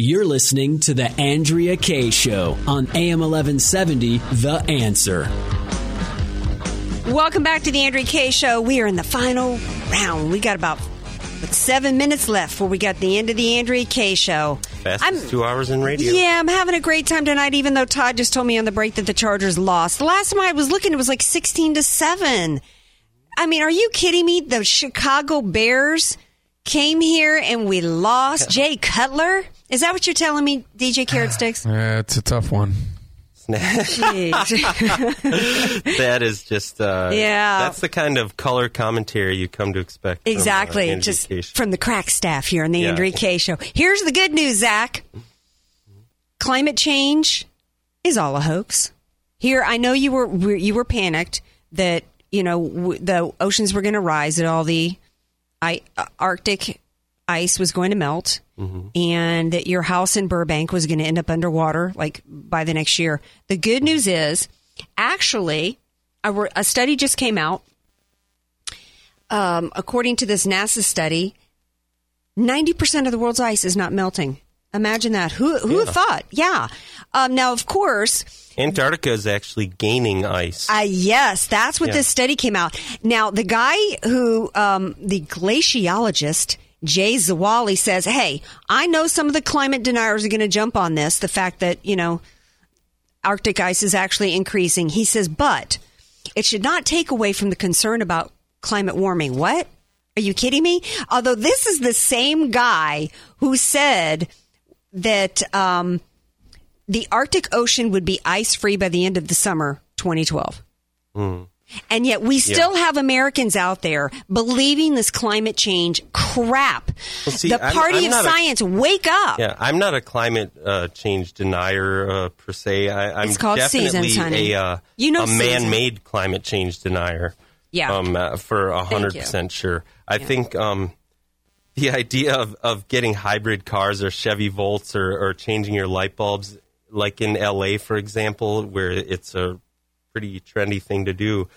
You're listening to The Andrea Kaye Show on AM 1170, The Answer. Welcome back to the Andrea Kaye Show. We are in the final round. We got about what, seven minutes left before we got the end of the Andrea Kaye Show. fastest two hours in radio. Yeah, I'm having a great time tonight, even though Todd just told me on the break that the Chargers lost. The last time I was looking, it was like 16 to 7. I mean, are you kidding me? The Chicago Bears came here and we lost. Jay Cutler? Is that what you're telling me, DJ Carrot Sticks? Yeah, it's a tough one. That is just uh, Yeah. That's the kind of color commentary you come to expect. from, uh, Exactly. Just Case. from the crack staff here on the Yeah. Andrea Kaye Show. Here's the good news, Zack. Climate change is all a hoax. Here, I know you were you were panicked that you know the oceans were going to rise, that all the I, uh, Arctic ice was going to melt, and that your house in Burbank was going to end up underwater like by the next year. The good news is, actually, a, re- a study just came out um, according to this NASA study, 90% of the world's ice is not melting. Imagine that. Who, who Yeah. thought? Yeah. Um, now, of course, Antarctica is actually gaining ice. uh, yes, that's what Yeah. this study came out. Now, the guy who, um, the glaciologist, Jay Zwally says, Hey, I know some of the climate deniers are going to jump on this, the fact that, you know, Arctic ice is actually increasing. He says, but it should not take away from the concern about climate warming. What? Are you kidding me? Although this is the same guy who said that um, the Arctic Ocean would be ice free by the end of the summer 2012. Hmm. And yet we still Yeah. have Americans out there believing this climate change crap. Well, see, the I'm- party I'm of not a- science, wake up. Yeah, I'm not a climate uh, change denier uh, per se. I, I'm It's called definitely seasons, honey. a uh, You know a man-made climate change denier. Yeah. um, uh, for a 100% sure. I think um, the idea of, of getting hybrid cars or Chevy Volts or, or changing your light bulbs, like in LA, for example, where it's a pretty trendy thing to do.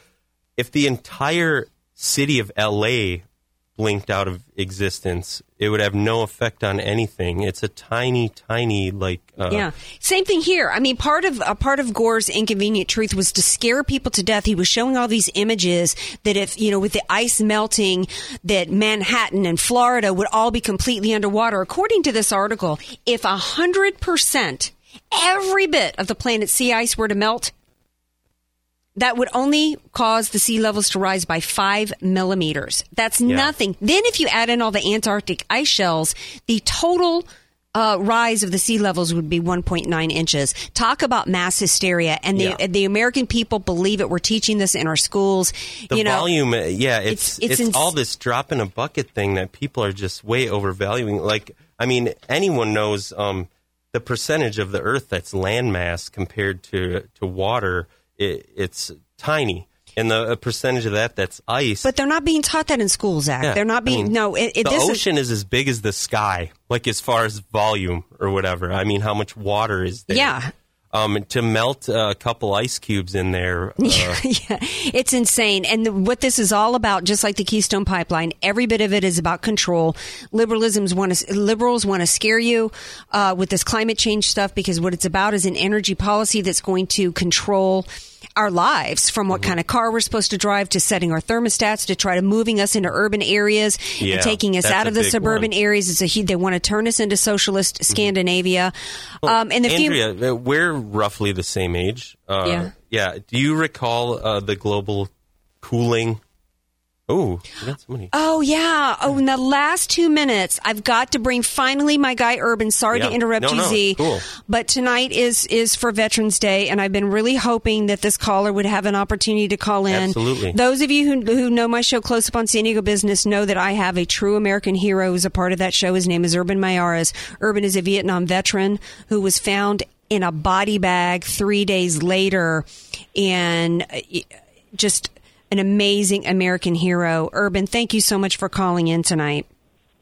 If the entire city of LA blinked out of existence, it would have no effect on anything. It's a tiny, tiny like. Uh, yeah, same thing here. I mean, part of a part of Gore's inconvenient truth was to scare people to death. He was showing all these images that if you know, with the ice melting, that Manhattan and Florida would all be completely underwater. According to this article, if a hundred percent, every bit of the planet's sea ice were to melt, that would only cause the sea levels to rise by five millimeters. That's Yeah. nothing. Then, if you add in all the Antarctic ice shells, the total uh, rise of the sea levels would be 1.9 inches. Talk about mass hysteria, and the Yeah. the American people believe it. We're teaching this in our schools. The you know, volume, uh, yeah, it's It's- it's, it's ins- all this drop in a bucket thing that people are just way overvaluing. Like, I mean, anyone knows um, the percentage of the Earth that's landmass compared to to water. It, it's tiny, and the a percentage of that that's ice. but they're not being taught that in school, Zack. Yeah, they're not I being. mean, no, it, it, the this is ocean is, as big as the sky, like as far as volume or whatever. I mean, how much water is there? yeah. Um, to melt a couple ice cubes in there. Uh, Yeah, it's insane. And the, what this is all about, just like the Keystone Pipeline, every bit of it is about control. Liberalism's want to, liberals want to scare you uh, with this climate change stuff because what it's about is an energy policy that's going to control our lives from Mm-hmm. what kind of car we're supposed to drive to setting our thermostats to try to moving us into urban areas Yeah, and taking us out of the suburban one. Mm-hmm. areas. It's a they want to turn us into socialist Scandinavia. um, and the Andrea, uh, we're roughly the same age. Uh, Yeah. Yeah. Do you recall uh, the global cooling? Oh, got somebody. Oh yeah. Oh, in the last two minutes, I've got to bring finally my guy Urban. Sorry Yeah. to interrupt No, you, no, Z. cool. But tonight is is for Veterans Day, and I've been really hoping that this caller would have an opportunity to call in. Absolutely. Those of you who who know my show Close Up on San Diego Business know that I have a true American hero who's a part of that show. His name is Urban Mayares. Urban is a Vietnam veteran who was found in a body bag three days later, and uh, just an amazing American hero. Urban, thank you so much for calling in tonight.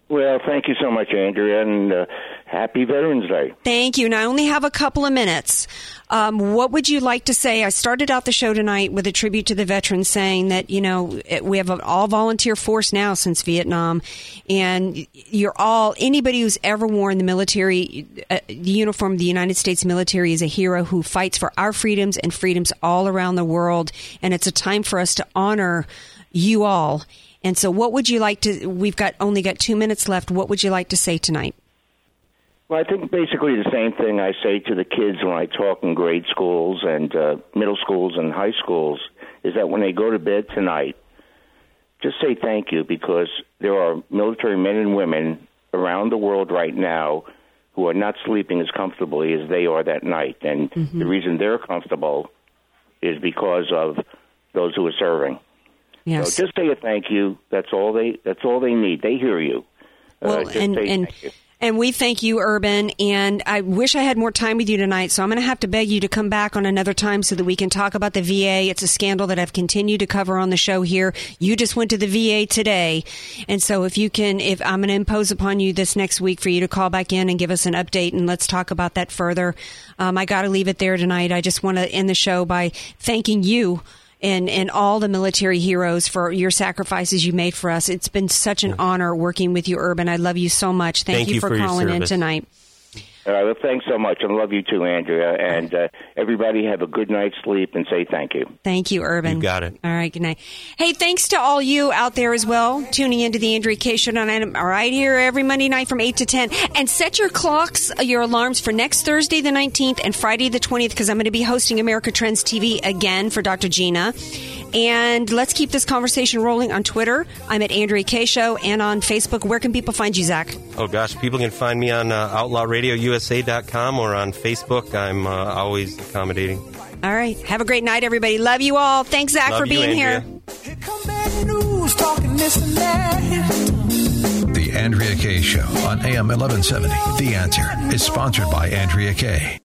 Well, thank you so much, Andrea, and uh, happy Veterans Day. Thank you. And I only have a couple of minutes. Um, what would you like to say? I started out the show tonight with a tribute to the veterans, saying that you know we have an all volunteer force now since Vietnam, and you're all anybody who's ever worn the military, uh, the uniform of the United States military is a hero who fights for our freedoms and freedoms all around the world. And it's a time for us to honor you all. And so, what would you like to? We've got only got two minutes left. What would you like to say tonight? Well, I think basically the same thing I say to the kids when I talk in grade schools and uh, middle schools and high schools is that when they go to bed tonight, just say thank you because there are military men and women around the world right now who are not sleeping as comfortably as they are that night. And the reason they're comfortable is because of those who are serving. Yes. So just say a thank you. That's all they. That's all they need. They hear you. Well, uh, just and say and thank you. And we thank you, Urban. And I wish I had more time with you tonight, so I'm going to have to beg you to come back on another time so that we can talk about the VA. It's a scandal that I've continued to cover on the show here. You just went to the VA today, and so if you can, if I'm going to impose upon you this next week for you to call back in and give us an update, and let's talk about that further. Um, I got to leave it there tonight. I just want to end the show by thanking you and and all the military heroes for your sacrifices you made for us. It's been such an honor working with you, Urban. I love you so much. Thank, Thank you for, for calling in tonight. All right, well, thanks so much, and love you too, Andrea. And uh, everybody have a good night's sleep, and say thank you. Thank you, Urban. You got it. All right, good night. Hey, thanks to all you out there as well, tuning into the Andrea Kaye Show tonight. All right, here every Monday night from 8 to 10. And set your clocks, uh, your alarms for next Thursday, the 19th, and Friday, the 20th, because I'm going to be hosting America Trends TV again for Dr. Gina. And let's keep this conversation rolling on Twitter. I'm at Andrea Kaye Show and on Facebook. Where can people find you, Zack? Oh gosh, people can find me on uh Outlaw Radio uh, outlawradiousa.com or on Facebook. I'm uh, always accommodating. All right. Have a great night, everybody. Love you all. Thanks, Zack, Love for you, being Andrea. here. News talking this and that. The Andrea Kaye Show on AM 1170. The Answer is sponsored by Andrea Kaye.